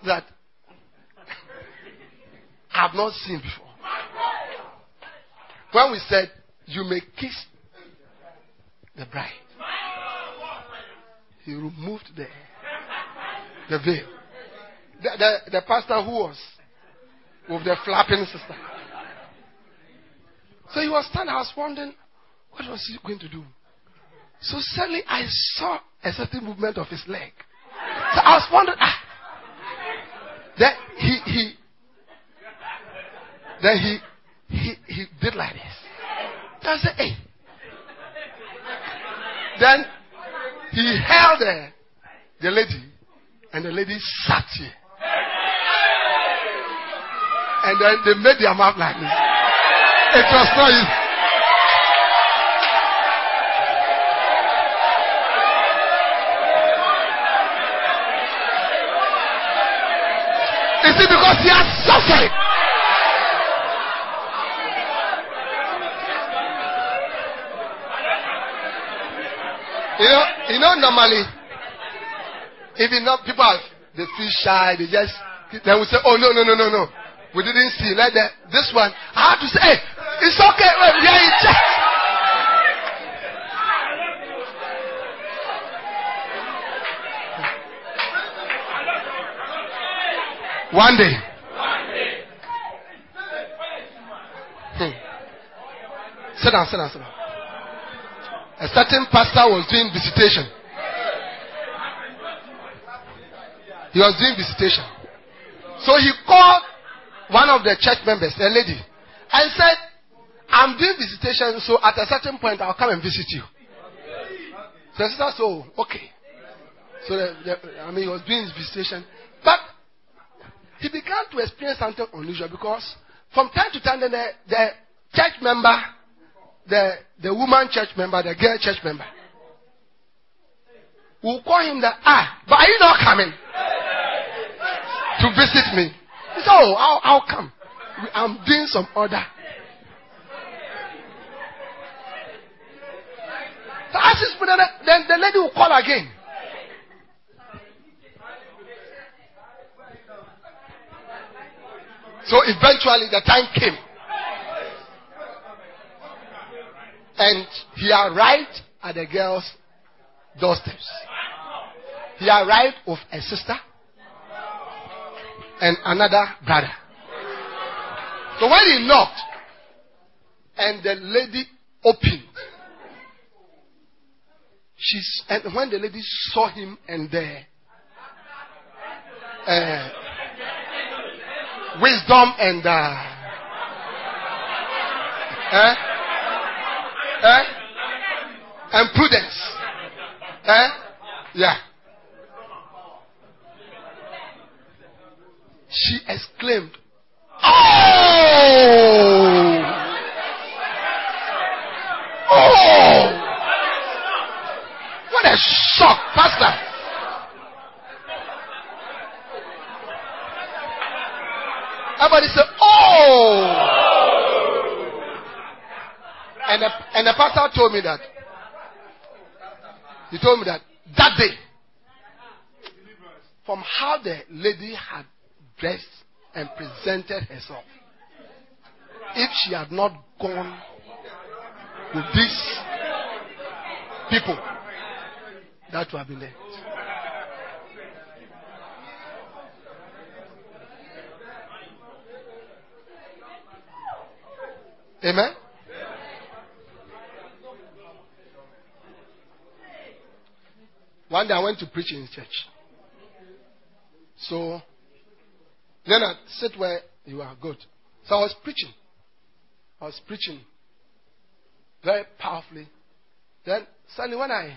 [SPEAKER 2] that I have not seen before. When we said, You may kiss the bride, he removed the, the veil. The, the, the pastor who was with the flapping sister. So he was standing, I was wondering, what was he going to do? So suddenly I saw a certain movement of his leg. So I was wondering, ah, then he he then he he he did like this. Then I said, hey. Then he held the, the lady, and the lady sat here. And then they made their mouth like this. It was not easy. Is it because he has suffered? You know, you know, normally, even not people have, they feel shy, they just, they will say, oh, no, no, no, no, no. We didn't see. Like that, this one, I have to say, hey, it's okay, we are in church. One day. Hmm. Sit down, sit down, sit down. A certain pastor was doing visitation. He was doing visitation. So he called one of the church members, a lady, and said, I'm doing visitation, so at a certain point I'll come and visit you. So the sister said, oh, okay. So the, the, I mean, he was doing visitation. But he began to experience something unusual because from time to time, the, the church member, the, the woman church member, the girl church member, we'll call him that, ah, but are you not coming to visit me? He said, oh, I'll, I'll come. I'm doing some order. So as he's then the lady will call again. So eventually the time came. And he arrived at the girl's doorsteps. He arrived with a sister and another brother. So when he knocked and the lady opened, she's and when the lady saw him and the uh, wisdom and uh, eh, eh, and prudence, eh, yeah. She exclaimed, Oh! Oh! What a shock, Pastor! Everybody say, Oh! And the, and the pastor told me that. He told me that that day, from how the lady had dressed and presented herself. If she had not gone with these people, that would have been it. Amen. One day I went to preach in church. So then I sit where you are. Good. So I was preaching. I was preaching very powerfully. Then suddenly when I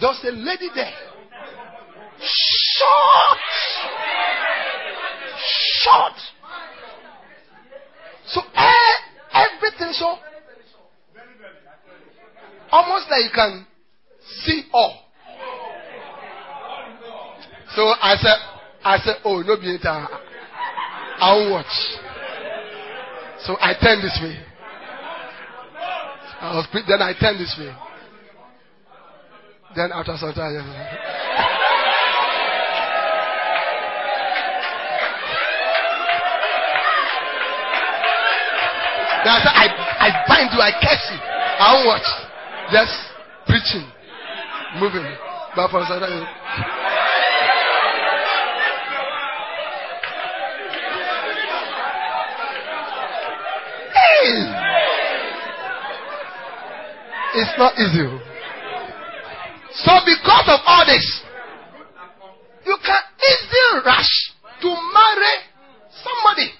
[SPEAKER 2] there was a lady there. Short! Short! So everything so almost like you can see all. So I said I said, Oh, no, be I'll watch. So I turned this way. I was then I turned this way. Then after some time, Then I said, I, I bind you, I curse you. I won't watch. Just preaching, moving. But for some time, It's not easy. Oh. So, because of all this, you can easily rush to marry somebody.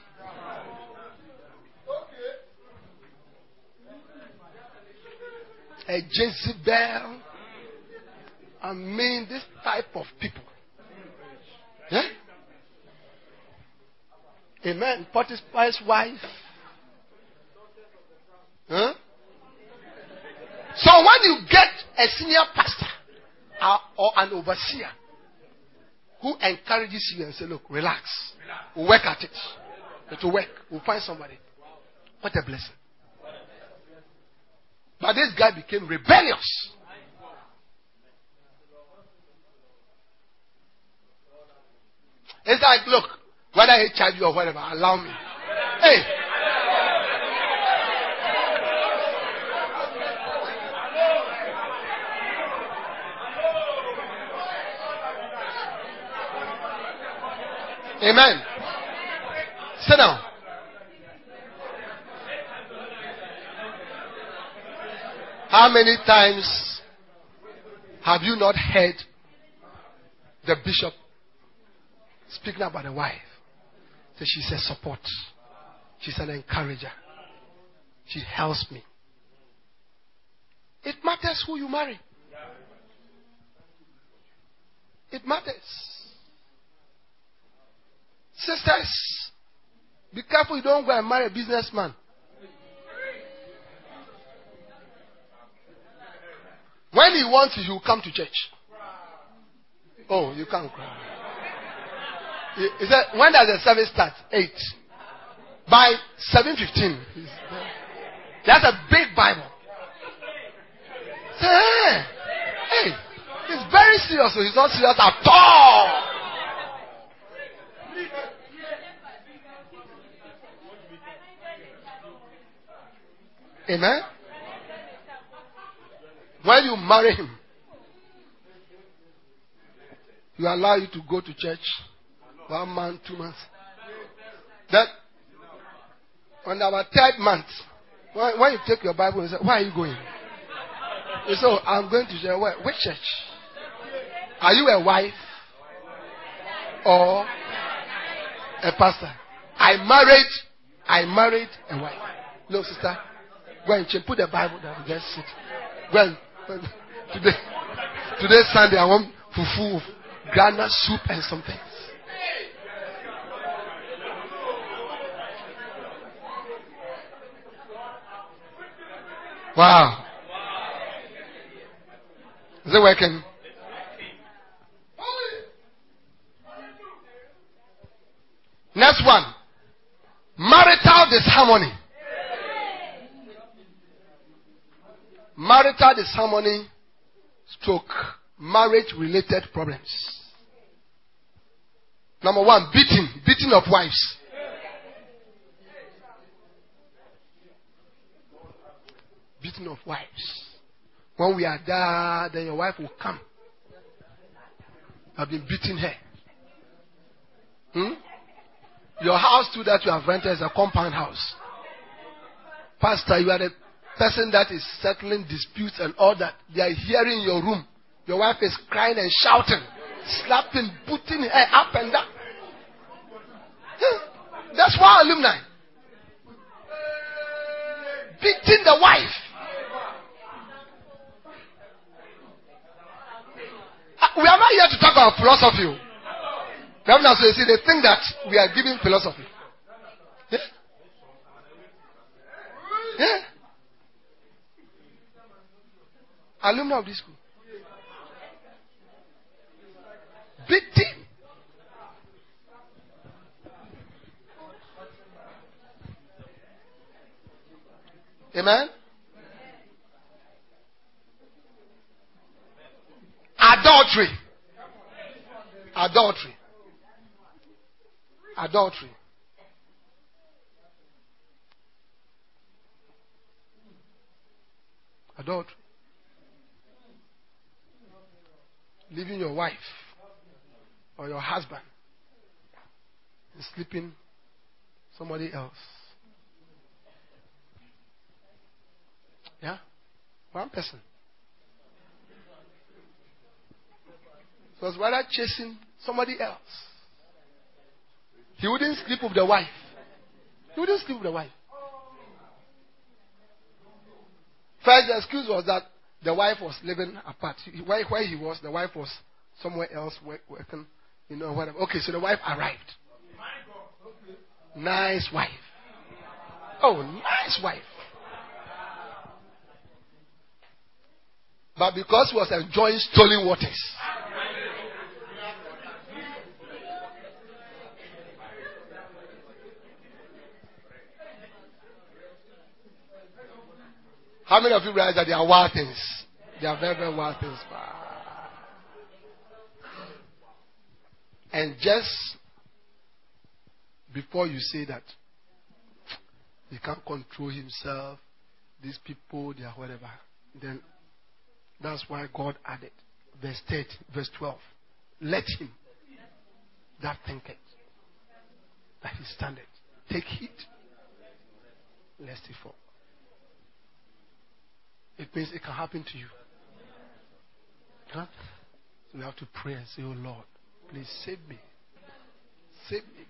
[SPEAKER 2] A Jezebel. I mean, this type of people. Yeah? Amen. Potiphar's wife. Huh? So when you get a senior pastor uh, or an overseer who encourages you and say, look, relax. We'll work at it. It will work. We'll find somebody. What a blessing. But this guy became rebellious. It's like, look, whether he charge you or whatever, allow me. Hey, Amen. Sit down. How many times have you not heard the bishop speaking about a wife? So she's a support. She's an encourager. She helps me. It matters who you marry. It matters. Sisters, be careful you don't go and marry a businessman. When he wants you, he will come to church. Oh, you can't cry. He, said, when does the service start? Eight. By seven fifteen. That's a big Bible. Say, hey, hey, he's very serious. So he's not serious at all. Amen. When you marry him, you allow you to go to church one month, two months. Then, on our third month, when, when you take your Bible and say, Where are you going? You say, oh, I'm going to church. Where? Which church? Are you a wife or a pastor? I married, I married a wife. No, sister. Go and put the Bible down. Just sit. Go and, today, today Sunday, I want fufu, Ghana soup, and something. Wow. Is it working? Next one. Marital disharmony. Marital disharmony stroke marriage related problems. Number one, beating, beating of wives. beating of wives. When we are there, then your wife will come. I've been beating her. Hmm? Your house too that you have rented is a compound house. Pastor, you are the person that is settling disputes and all that. They are here in your room. Your wife is crying and shouting, slapping, putting her up and down. That's why alumni. Beating the wife. Uh, we are not here to talk about philosophy. Governors, you see, they think that we are giving philosophy. Yeah? Yeah? Alumni of this school. Big team. Amen? Adultery. Adultery. Adultery. Adultery. Leaving your wife or your husband and sleeping somebody else. Yeah? One person. So was rather chasing somebody else. He wouldn't sleep with the wife. He wouldn't sleep with the wife. First, excuse was that the wife was living apart. Where, where he was, the wife was somewhere else working, you know, whatever. Okay, so the wife arrived. Nice wife. Oh, nice wife. But because he was enjoying stolen waters, How many of you realize that they are wild things? They are very, very wild things. And just before you say that, he can't control himself, these people, they are whatever, then that's why God added verse 30, verse 12. Let him that thinketh that he standeth take heed lest he fall. It means it can happen to you. Huh? So we have to pray and say, Oh Lord, please save me. Save me.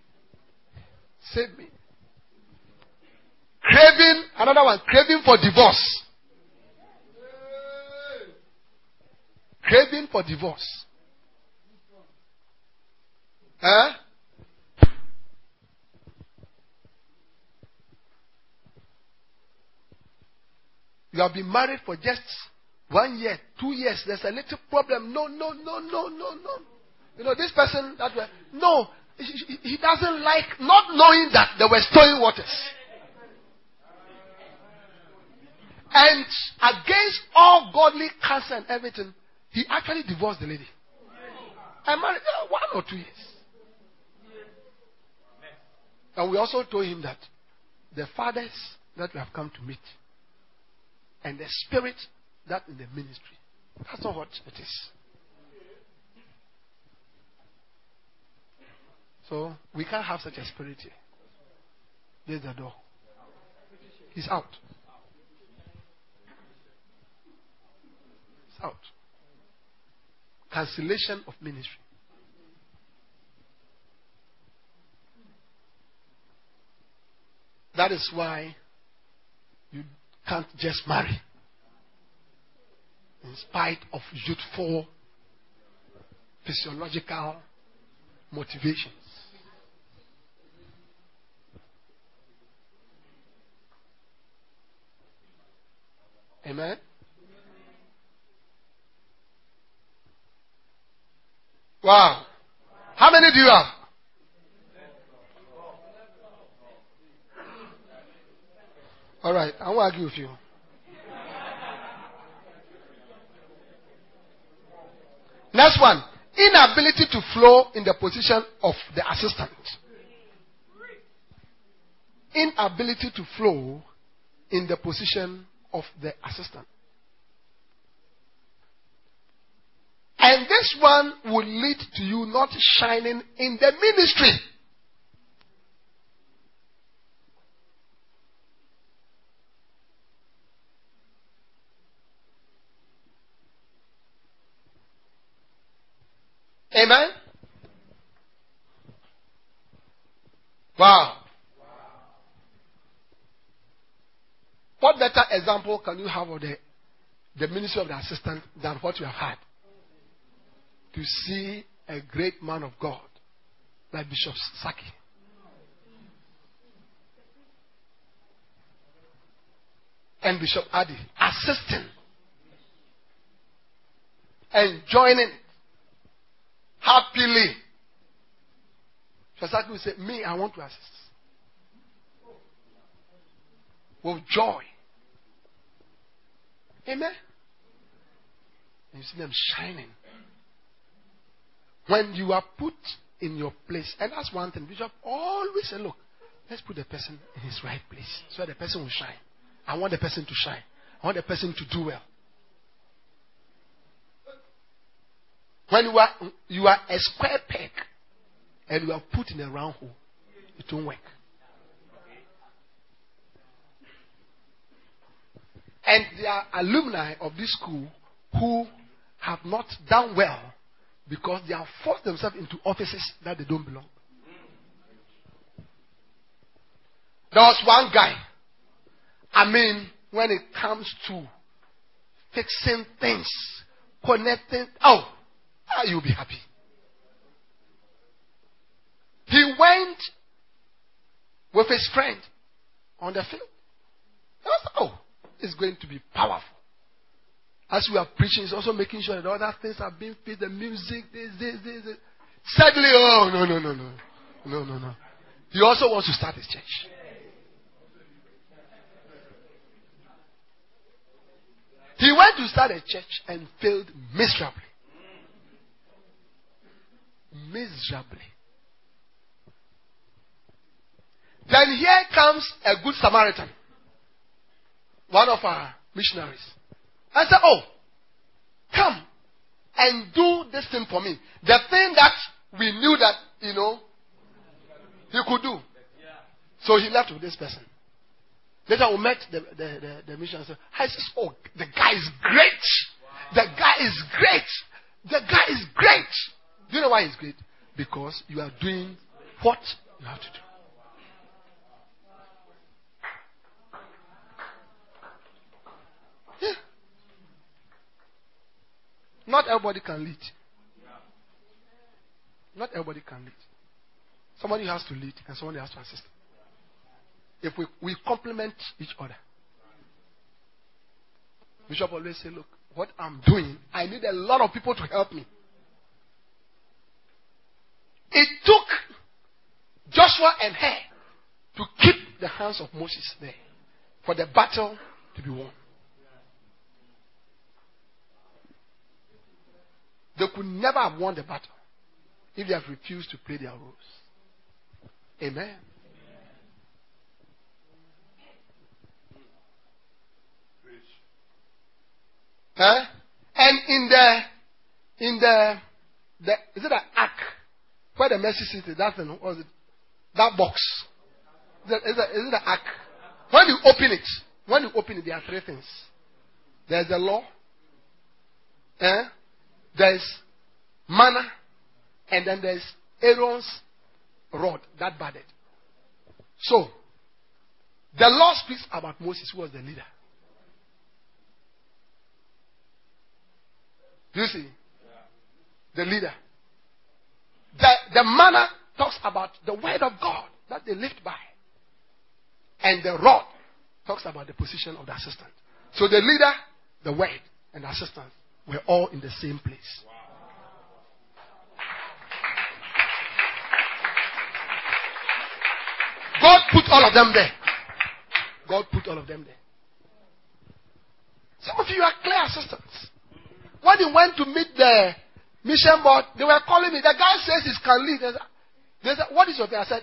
[SPEAKER 2] Save me. Craving, another one, craving for divorce. Craving for divorce. Huh? You have been married for just One year, two years, there's a little problem. No, no, no, no, no, no. You know, this person that way. No, he, he doesn't like not knowing that there were stolen waters. And against all godly counsel and everything, he actually divorced the lady. I married uh, one or two years. And we also told him that the fathers that we have come to meet and the spirit that in the ministry, that's not what it is. So we can't have such a spirit here. There's the door. He's out. He's out. Cancellation of ministry. That is why can't just marry in spite of youthful physiological motivations. Amen. Wow. How many do you have? All right, I will argue with you. Next one inability to flow in the position of the assistant. Inability to flow in the position of the assistant. And this one will lead to you not shining in the ministry. Amen? Wow. What better example can you have of the, the ministry of the assistant than what you have had? To see a great man of God like Bishop Saki. And Bishop Adi assisting and joining happily. Shasaki will say, Me, I want to assist. With joy. Amen. And you see them shining. When you are put in your place, and that's one thing, Bishop always say, Look, let's put the person in his right place so that the person will shine. I want the person to shine. I want the person to do well. When you are, you are a square peg and you are put in a round hole, it won't work. And there are alumni of this school who have not done well because they have forced themselves into offices that they don't belong. There was one guy. I mean, when it comes to fixing things, connecting, oh, Ah, you'll be happy. He went with his friend on the field. Was, oh, it's going to be powerful. As we are preaching, he's also making sure that other things are being fit, the music, this, this, this, this. Sadly, oh, no, no, no, no. No, no, no. He also wants to start his church. He went to start a church and failed miserably miserably. Then here comes a good Samaritan, one of our missionaries. I said, Oh, come and do this thing for me. The thing that we knew that, you know, he could do. So he left with this person. Later we met the, the, the, the missionary. I said, Oh, the guy is great. The guy is great. The guy is great. Do you know why he's great? Because you are doing what you have to do. Yeah. Not everybody can lead. Not everybody can lead. Somebody has to lead and somebody has to assist. If we, we complement each other. Bishop always say, look, what I'm doing, I need a lot of people to help me. It took Joshua and Hur to keep the hands of Moses there for the battle to be won. They could never have won the battle if they have refused to play their roles. Amen. Huh? And in the in the the is it an ark where the mercy seat is? That thing, was it? That box. Is it, is it, is it the ark? When you open it, when you open it, there are three things. There's the law. Eh? There's manna, and then there's Aaron's rod that budded. So, the law speaks about Moses, who was the leader. Do you see? The leader. The, the manna talks about the word of God that they lived by. And the rod talks about the position of the assistant. So the leader, the word, and the assistant were all in the same place. God put all of them there. God put all of them there. Some of you are clear assistants. When you went to meet the mission board, they were calling me. The guy says he can lead. They said, What is your thing? I said,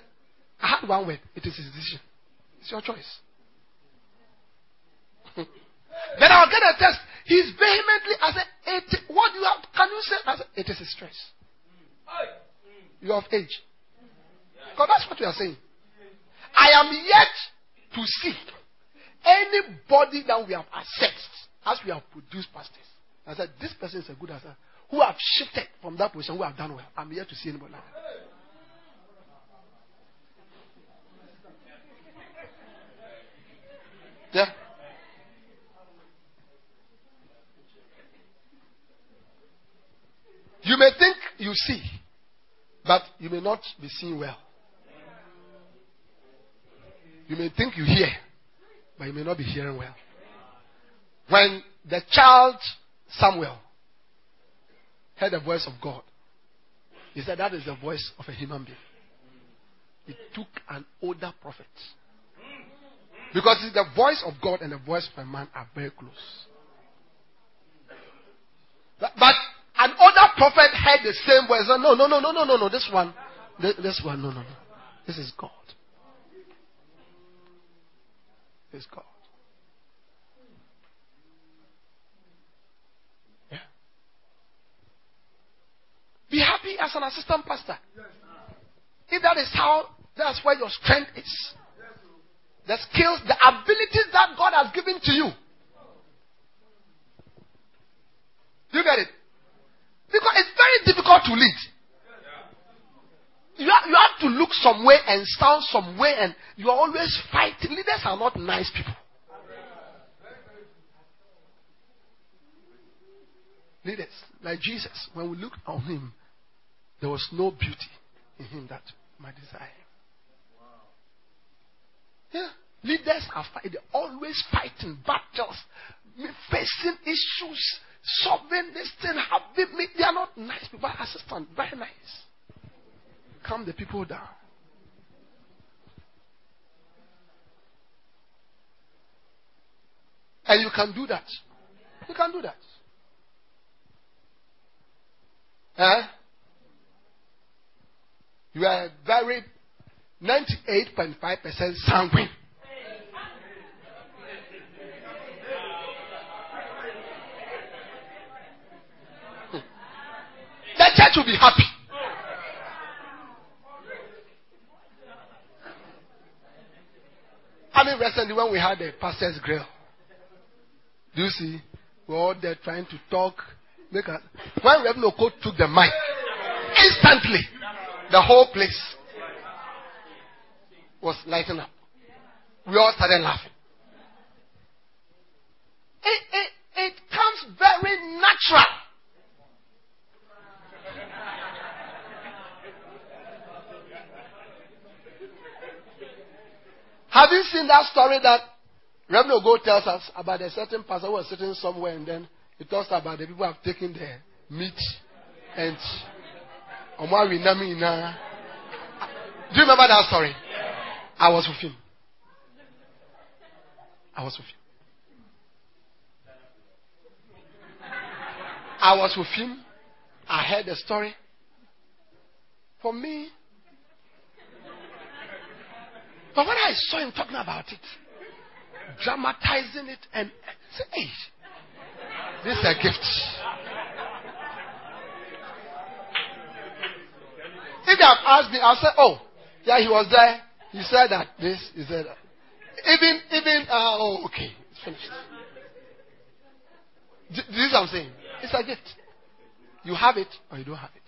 [SPEAKER 2] I had one word. It is his decision. It's your choice. [LAUGHS] then I'll get a test. He's vehemently, I said, what do you have? Can you say? I said, it is his choice. You're of age. Because that's what you are saying. I am yet to see anybody that we have assessed as we have produced pastors. I said, this person is a good answer. Who have shifted from that position, who have done well. I'm yet to see anybody like that. Yeah. You may think you see, but you may not be seeing well. You may think you hear, but you may not be hearing well. When the child Samuel heard the voice of God, he said that is the voice of a human being. It took an older prophet. Because the voice of God and the voice of a man are very close. But prophet heard the same words. No, no, no, no, no, no, no. This one, this one, no, no, no. This is God. This is God. Yeah. Be happy as an assistant pastor. If that is how, that's where your strength is. The skills, the abilities that God has given to you. You get it? Because it's very difficult to lead. You have, you have to look some way and sound some way, and you are always fighting. Leaders are not nice people. Leaders, like Jesus, when we looked on him, there was no beauty in him that my desire. Yeah. Leaders are fighting, always fighting battles, facing issues, solving this thing, having me. They are not nice people. Assistant, very nice. Calm the people down. And you can do that. You can do that. Eh? You are very 98.5% sanguine. Church will be happy. I mean, recently when we had a pastor's grill, do you see? We're all there trying to talk. Make a, when Reverend Oko took the mic, instantly, the whole place was lighting up. We all started laughing. It, it, it comes very natural. Have you seen that story that Reverend Ogo tells us about a certain pastor who was sitting somewhere and then He talks about the people have taken the meat and. Do you remember that story? I was with him. I was with him. I was with him. I heard the story. For me, but when I saw him talking about it, dramatizing it, and say, hey, this is a gift. If they have asked me, I'll say, oh, yeah, he was there. He said that this, he said that. Even, even, uh, oh, okay, it's finished. Do you see what I'm saying? It's a gift. You have it or you don't have it.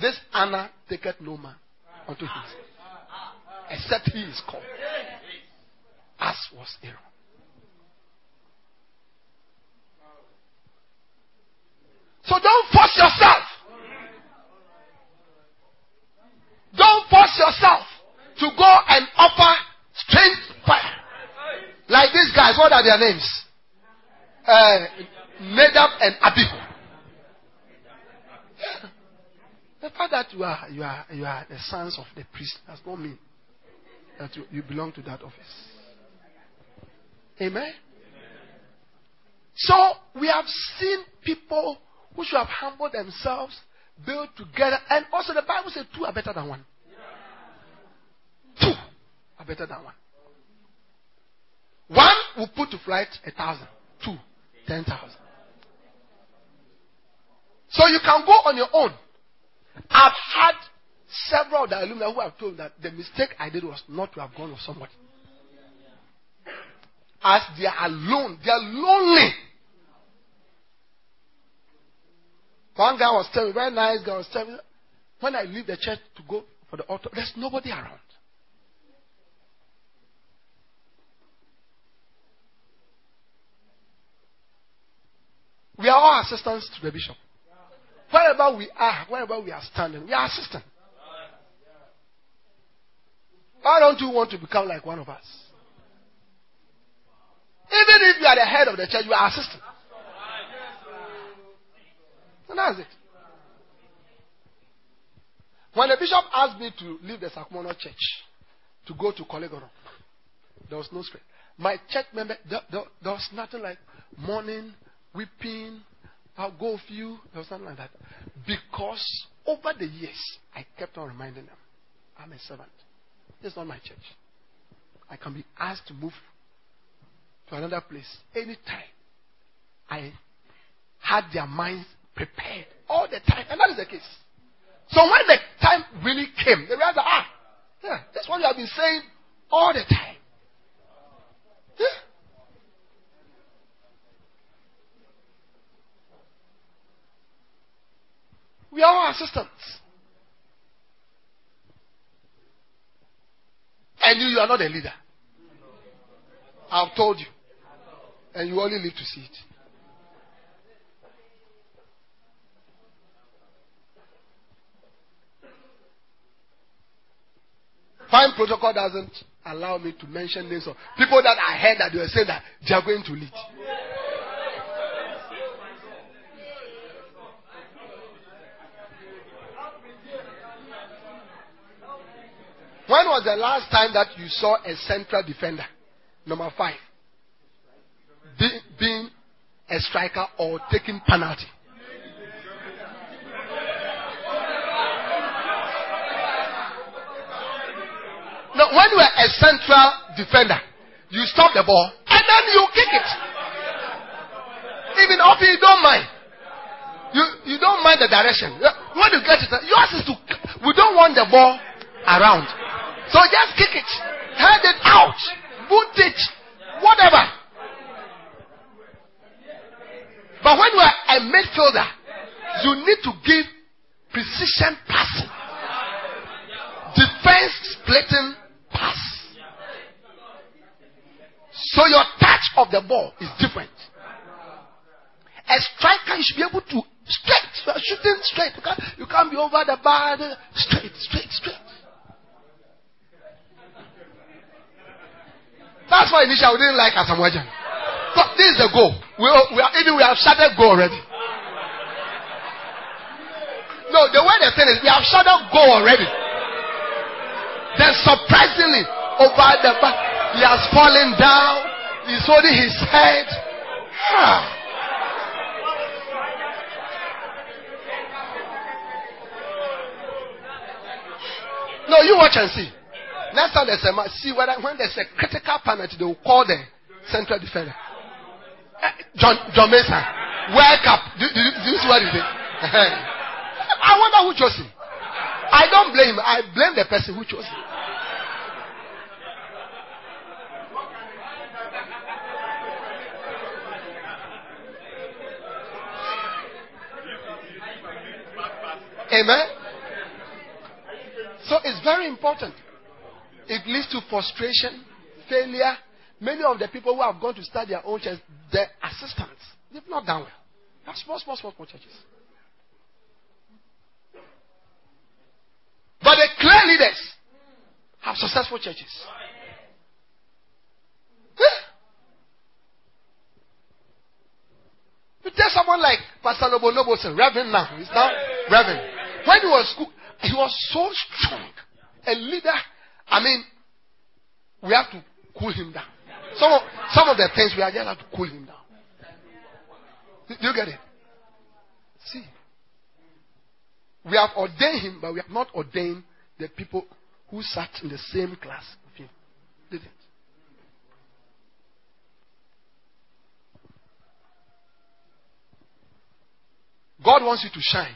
[SPEAKER 2] This Anna taketh no man unto himself, except he is called, as was Aaron. So don't force yourself. Don't force yourself to go and offer strange fire. Like these guys, what are their names? Uh, Nadab and Abihu. The fact that you are you are you are the sons of the priest does not mean that you, you belong to that office. Amen. So we have seen people who should have humbled themselves, built together, and also the Bible says two are better than one. Two are better than one. One will put to flight a thousand, two, ten thousand. So you can go on your own. I've had several of the alumni who have told that the mistake I did was not to have gone with somebody. As they are alone, they are lonely. One guy was telling me, very nice guy was telling me, when I leave the church to go for the altar, there's nobody around. We are all assistants to the bishop. Wherever we are, wherever we are standing, we are assistant. Why don't you want to become like one of us? Even if you are the head of the church, you are assistant. And that's it. When the bishop asked me to leave the Sakumono church to go to Kolegoro, there was no script. My church member, there, there, there was nothing like mourning, weeping, I'll go with you. Was something like that. Because over the years, I kept on reminding them, I'm a servant. This is not my church. I can be asked to move to another place anytime. I had their minds prepared all the time. And that is the case. So when the time really came, they realized, ah, yeah, that's what you have been saying all the time. Yeah. We are all assistants. And you, you are not a leader. I've told you. And you only live to see it. Fine protocol doesn't allow me to mention names of people that I heard that they were saying that they are going to lead. When was the last time that you saw a central defender? Number five. Be, being a striker or taking penalty. Now, when you are a central defender, you stop the ball and then you kick it. Even if you don't mind. You, you don't mind the direction. When you get it, yours is to. We don't want the ball around. So just kick it, hand it out, boot it, whatever. But when you are a midfielder, you need to give precision passing, defense splitting pass. So your touch of the ball is different. A striker, you should be able to straight. You are shooting straight. You can't, you can't be over the bar. Straight, straight, straight. That's why initially we didn't like Asamoah But this is the goal. We, we are, even we have started go already. No, the way the thing is, we have started go already. Then surprisingly, over the back, he has fallen down. He's holding his head. No, you watch and see. Next time there's a see whether when there's a critical penalty, they will call the central defender. Uh, John John Mensah, wake up. Do, do, do you see what he did? [LAUGHS] I wonder who chose him. I don't blame him. I blame the person who chose him. Amen. So it's very important. It leads to frustration, failure. Many of the people who have gone to start their own church, their assistants, they've not done well. That's small, small, small, small churches. But the clear leaders have successful churches. You tell someone like Pastor Nobo Noboson, Reverend now, he's now Reverend. When he was school, he was so strong. A leader. I mean, we have to cool him down. Some of, some of the things we are just have to cool him down. Do you get it? See. We have ordained him, but we have not ordained the people who sat in the same class with him. Did it? God wants you to shine.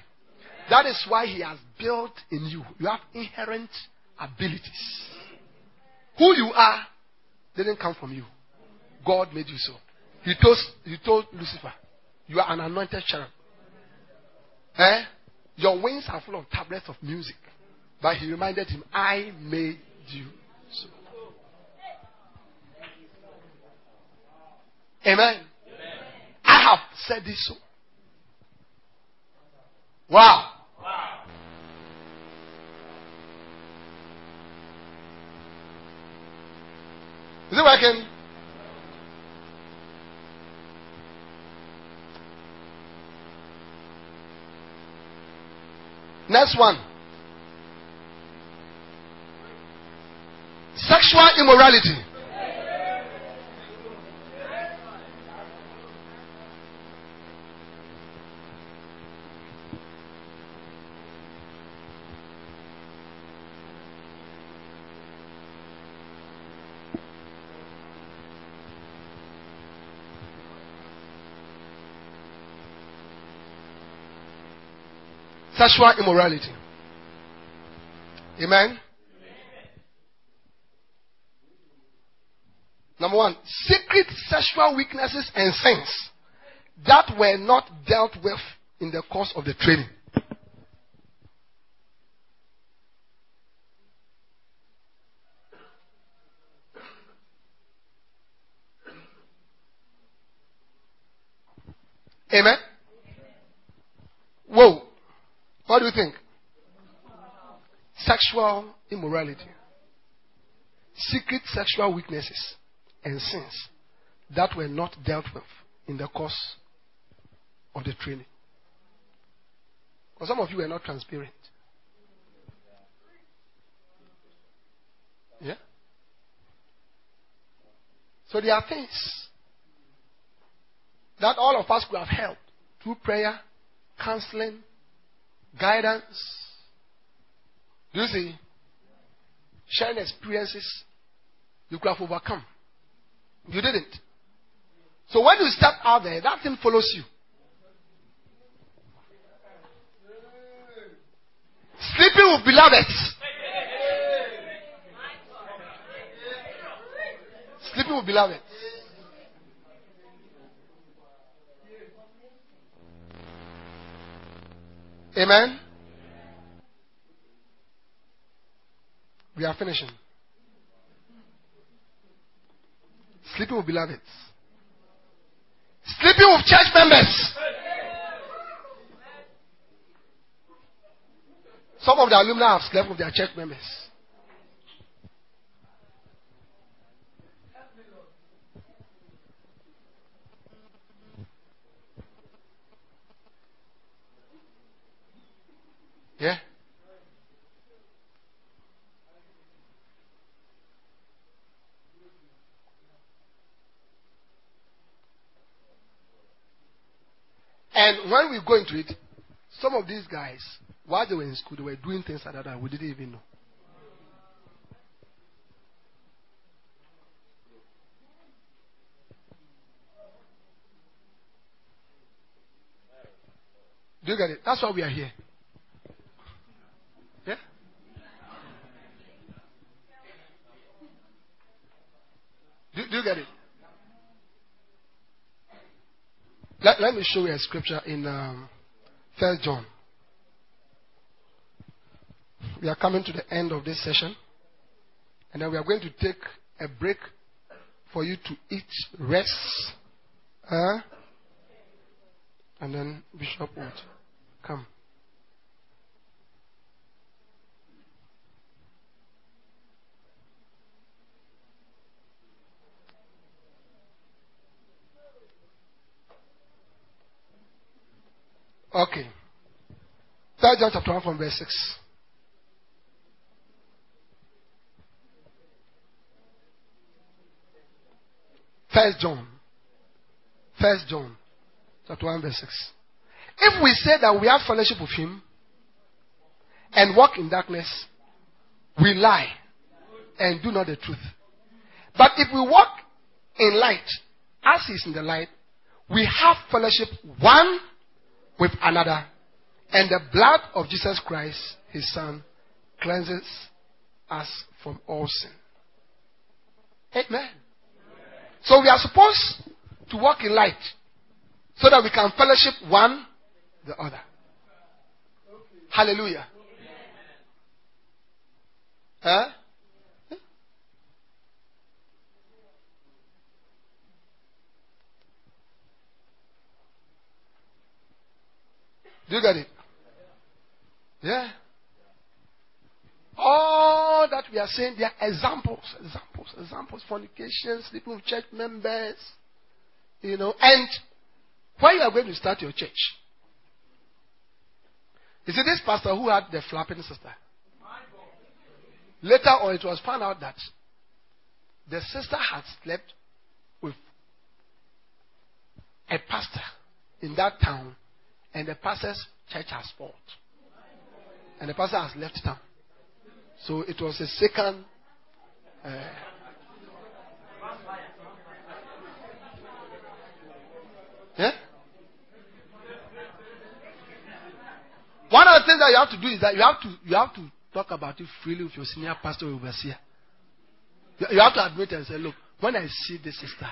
[SPEAKER 2] That is why He has built in you. You have inherent abilities. Who you are didn't come from you. God made you so. He told, he told Lucifer, You are an anointed cherub. Eh? Your wings are full of tablets of music. But he reminded him, I made you so. Amen. Amen. I have said this so. Wow. wow. Is it working? Next one. Sexual immorality. Sexual immorality. Amen. Number one, secret sexual weaknesses and sins that were not dealt with in the course of the training. Amen. What do you think? Sexual immorality, secret sexual weaknesses, and sins that were not dealt with in the course of the training. Because some of you were not transparent. Yeah? So there are things that all of us could have helped through prayer, counseling, guidance. Do you see? Sharing experiences you could have overcome. You didn't. So when you step out there, that thing follows you. Sleeping with beloveds. Sleeping with beloveds. Amen? We are finishing. Sleeping with beloveds. Sleeping with church members. Some of the alumni have slept with their church members. Yeah? And when we go into it, some of these guys, while they were in school, they were doing things like that we didn't even know. Do you get it? That's why we are here. Do, do you get it? Let, let me show you a scripture in um, John. We are coming to the end of this session, and then we are going to take a break for you to eat, rest, uh, and then Bishop would come. Okay. Third John chapter 1 from verse 6. First John. First John chapter 1 verse 6. If we say that we have fellowship with him and walk in darkness, we lie and do not the truth. But if we walk in light, as he is in the light, we have fellowship one with another, and the blood of Jesus Christ, his Son, cleanses us from all sin. Amen. So we are supposed to walk in light so that we can fellowship one the other. Hallelujah. Huh? Do you get it? Yeah. All that we are saying, they are examples, examples, examples, fornications, sleeping with church members, you know, and when you are going to start your church, you see this pastor who had the flapping sister. Later on, it was found out that the sister had slept with a pastor in that town and the pastor's church has fought. And the pastor has left town. So it was a second. Uh, yeah? One of the things that you have to do is that you have to you have to talk about it freely with your senior pastor or overseer. You, you have to admit and say, look, when I see this sister,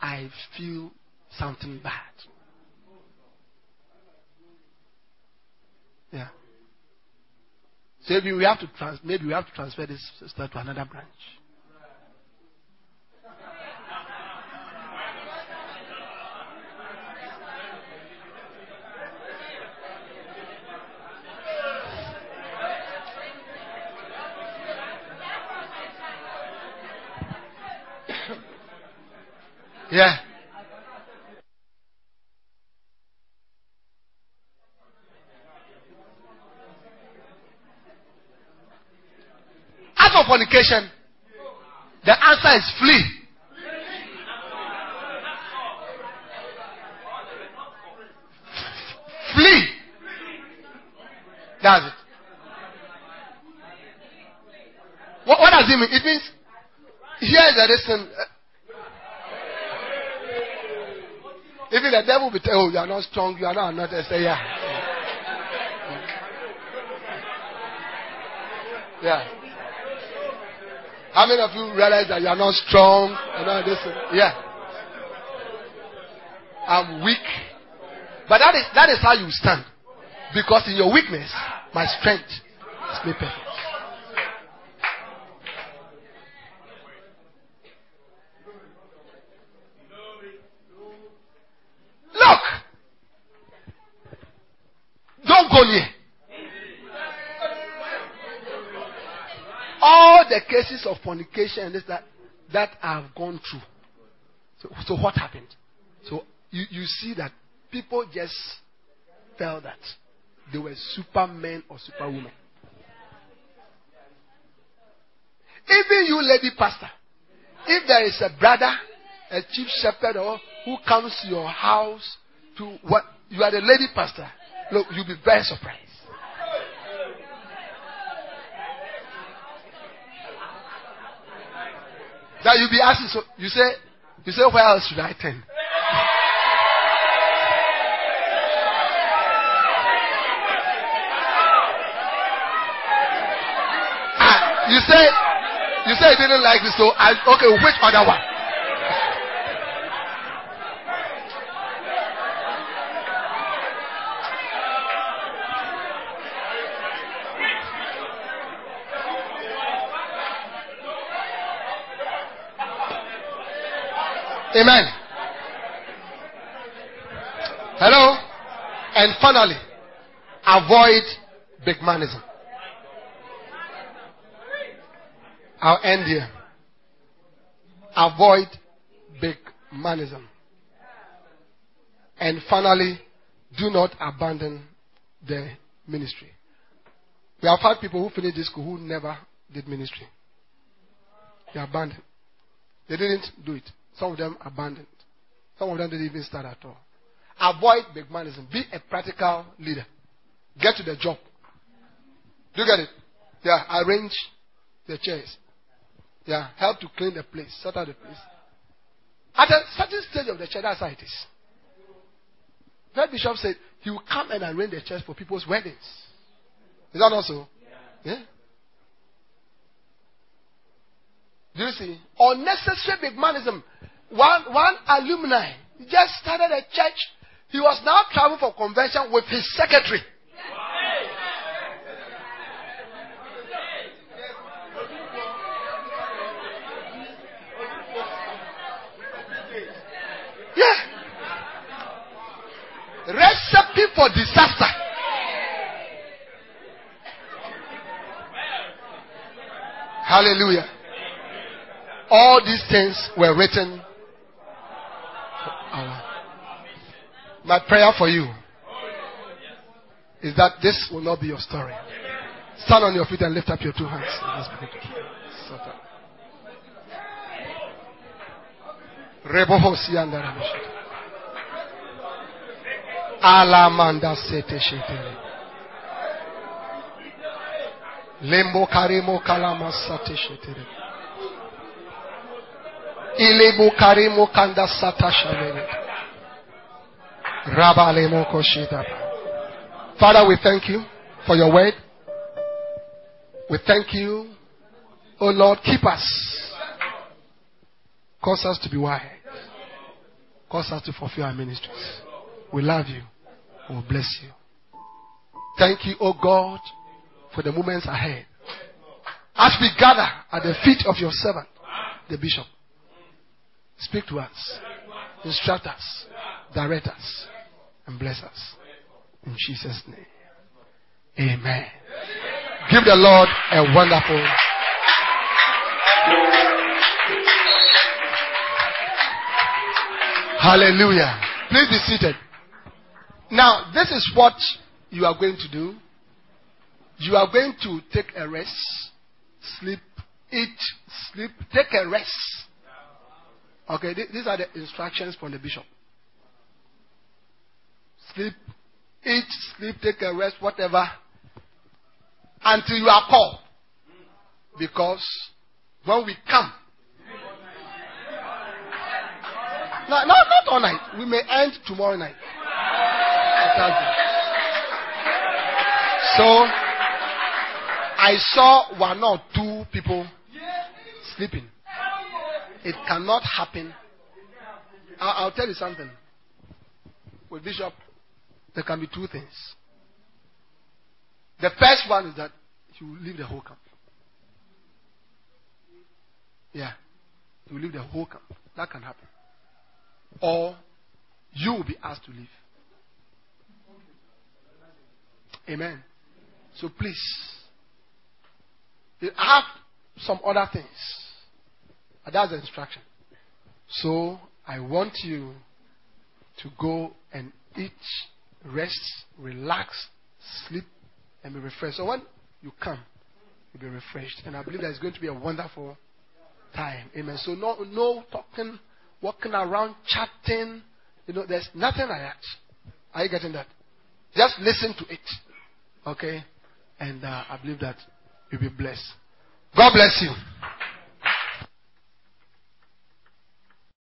[SPEAKER 2] I feel something bad. Yeah. So maybe we have to trans- maybe we have to transfer this sister to another branch. [COUGHS] yeah. of fornication? The answer is flee. Flee. That's it. What, what does it mean? It means here is the reason. Eh? Even the devil will tell you, oh, you are not strong, you are not not. Say, yeah. Yeah. How many of you realize that you are not strong? And all this? Yeah. I'm weak. But that is, that is how you stand. Because in your weakness, my strength is made perfect. Look! Don't go near. The cases of fornication this, that, that I've gone through. So, so what happened? So you, you see that people just felt that they were supermen or superwomen. Even you, lady pastor, if there is a brother, a chief shepherd, or who comes to your house to what you are the lady pastor. Look, you'll be very surprised. That you'll be asking, so you say, you say, where else should I turn? Ah, you say, you say you didn't like this, so I, okay, which other one? Amen. Hello? And finally, avoid big manism. I'll end here. Avoid big manism. And finally, do not abandon the ministry. We have had people who finished this school who never did ministry. They abandoned. They didn't do it. Some of them abandoned. Some of them didn't even start at all. Avoid big manism. Be a practical leader. Get to the job. Do you get it? Yeah, arrange the chairs. Yeah, help to clean the place, sort out the place. At a certain stage of the church, that's how it is. That bishop said he will come and arrange the church for people's weddings. Is that not so? Yeah. yeah? Do you see? Unnecessary big manism. One, one alumni just started a church. He was now traveling for convention with his secretary. Yeah. Recipe for disaster. Hallelujah. All these things were written My prayer for you is that this will not be your story. Stand on your feet and lift up your two hands. Karimo kalama sate shetere. Ilebo karimo kanda sata shalene. Father, we thank you for your word. We thank you, oh Lord, keep us. Cause us to be wise. Cause us to fulfill our ministries. We love you. We will bless you. Thank you, oh God, for the moments ahead. As we gather at the feet of your servant, the bishop, speak to us, instruct us, direct us and bless us. In Jesus' name. Amen. Give the Lord a wonderful. Hallelujah. Please be seated. Now, this is what you are going to do. You are going to take a rest, sleep, eat, sleep, take a rest. Okay, these are the instructions from the bishop sleep, eat, sleep, take a rest, whatever, until you are called. Because when we come, no, not, not all night. We may end tomorrow night. So, I saw one or two people sleeping. It cannot happen. I'll, tell you something. With Bishop, there can be two things. The first one is that he will leave the whole camp. Yeah. He will leave the whole camp. That can happen. Or you will be asked to leave. Amen. So please, I have some other things. That's the instruction. So I want you to go and eat rest, relax, sleep, and be refreshed. So when you come, you'll be refreshed. And I believe that it's going to be a wonderful time. Amen. So no, no talking, walking around, chatting. You know, there's nothing I that. Are you getting that? Just listen to it. Okay? And uh, I believe that you'll be blessed. God bless you.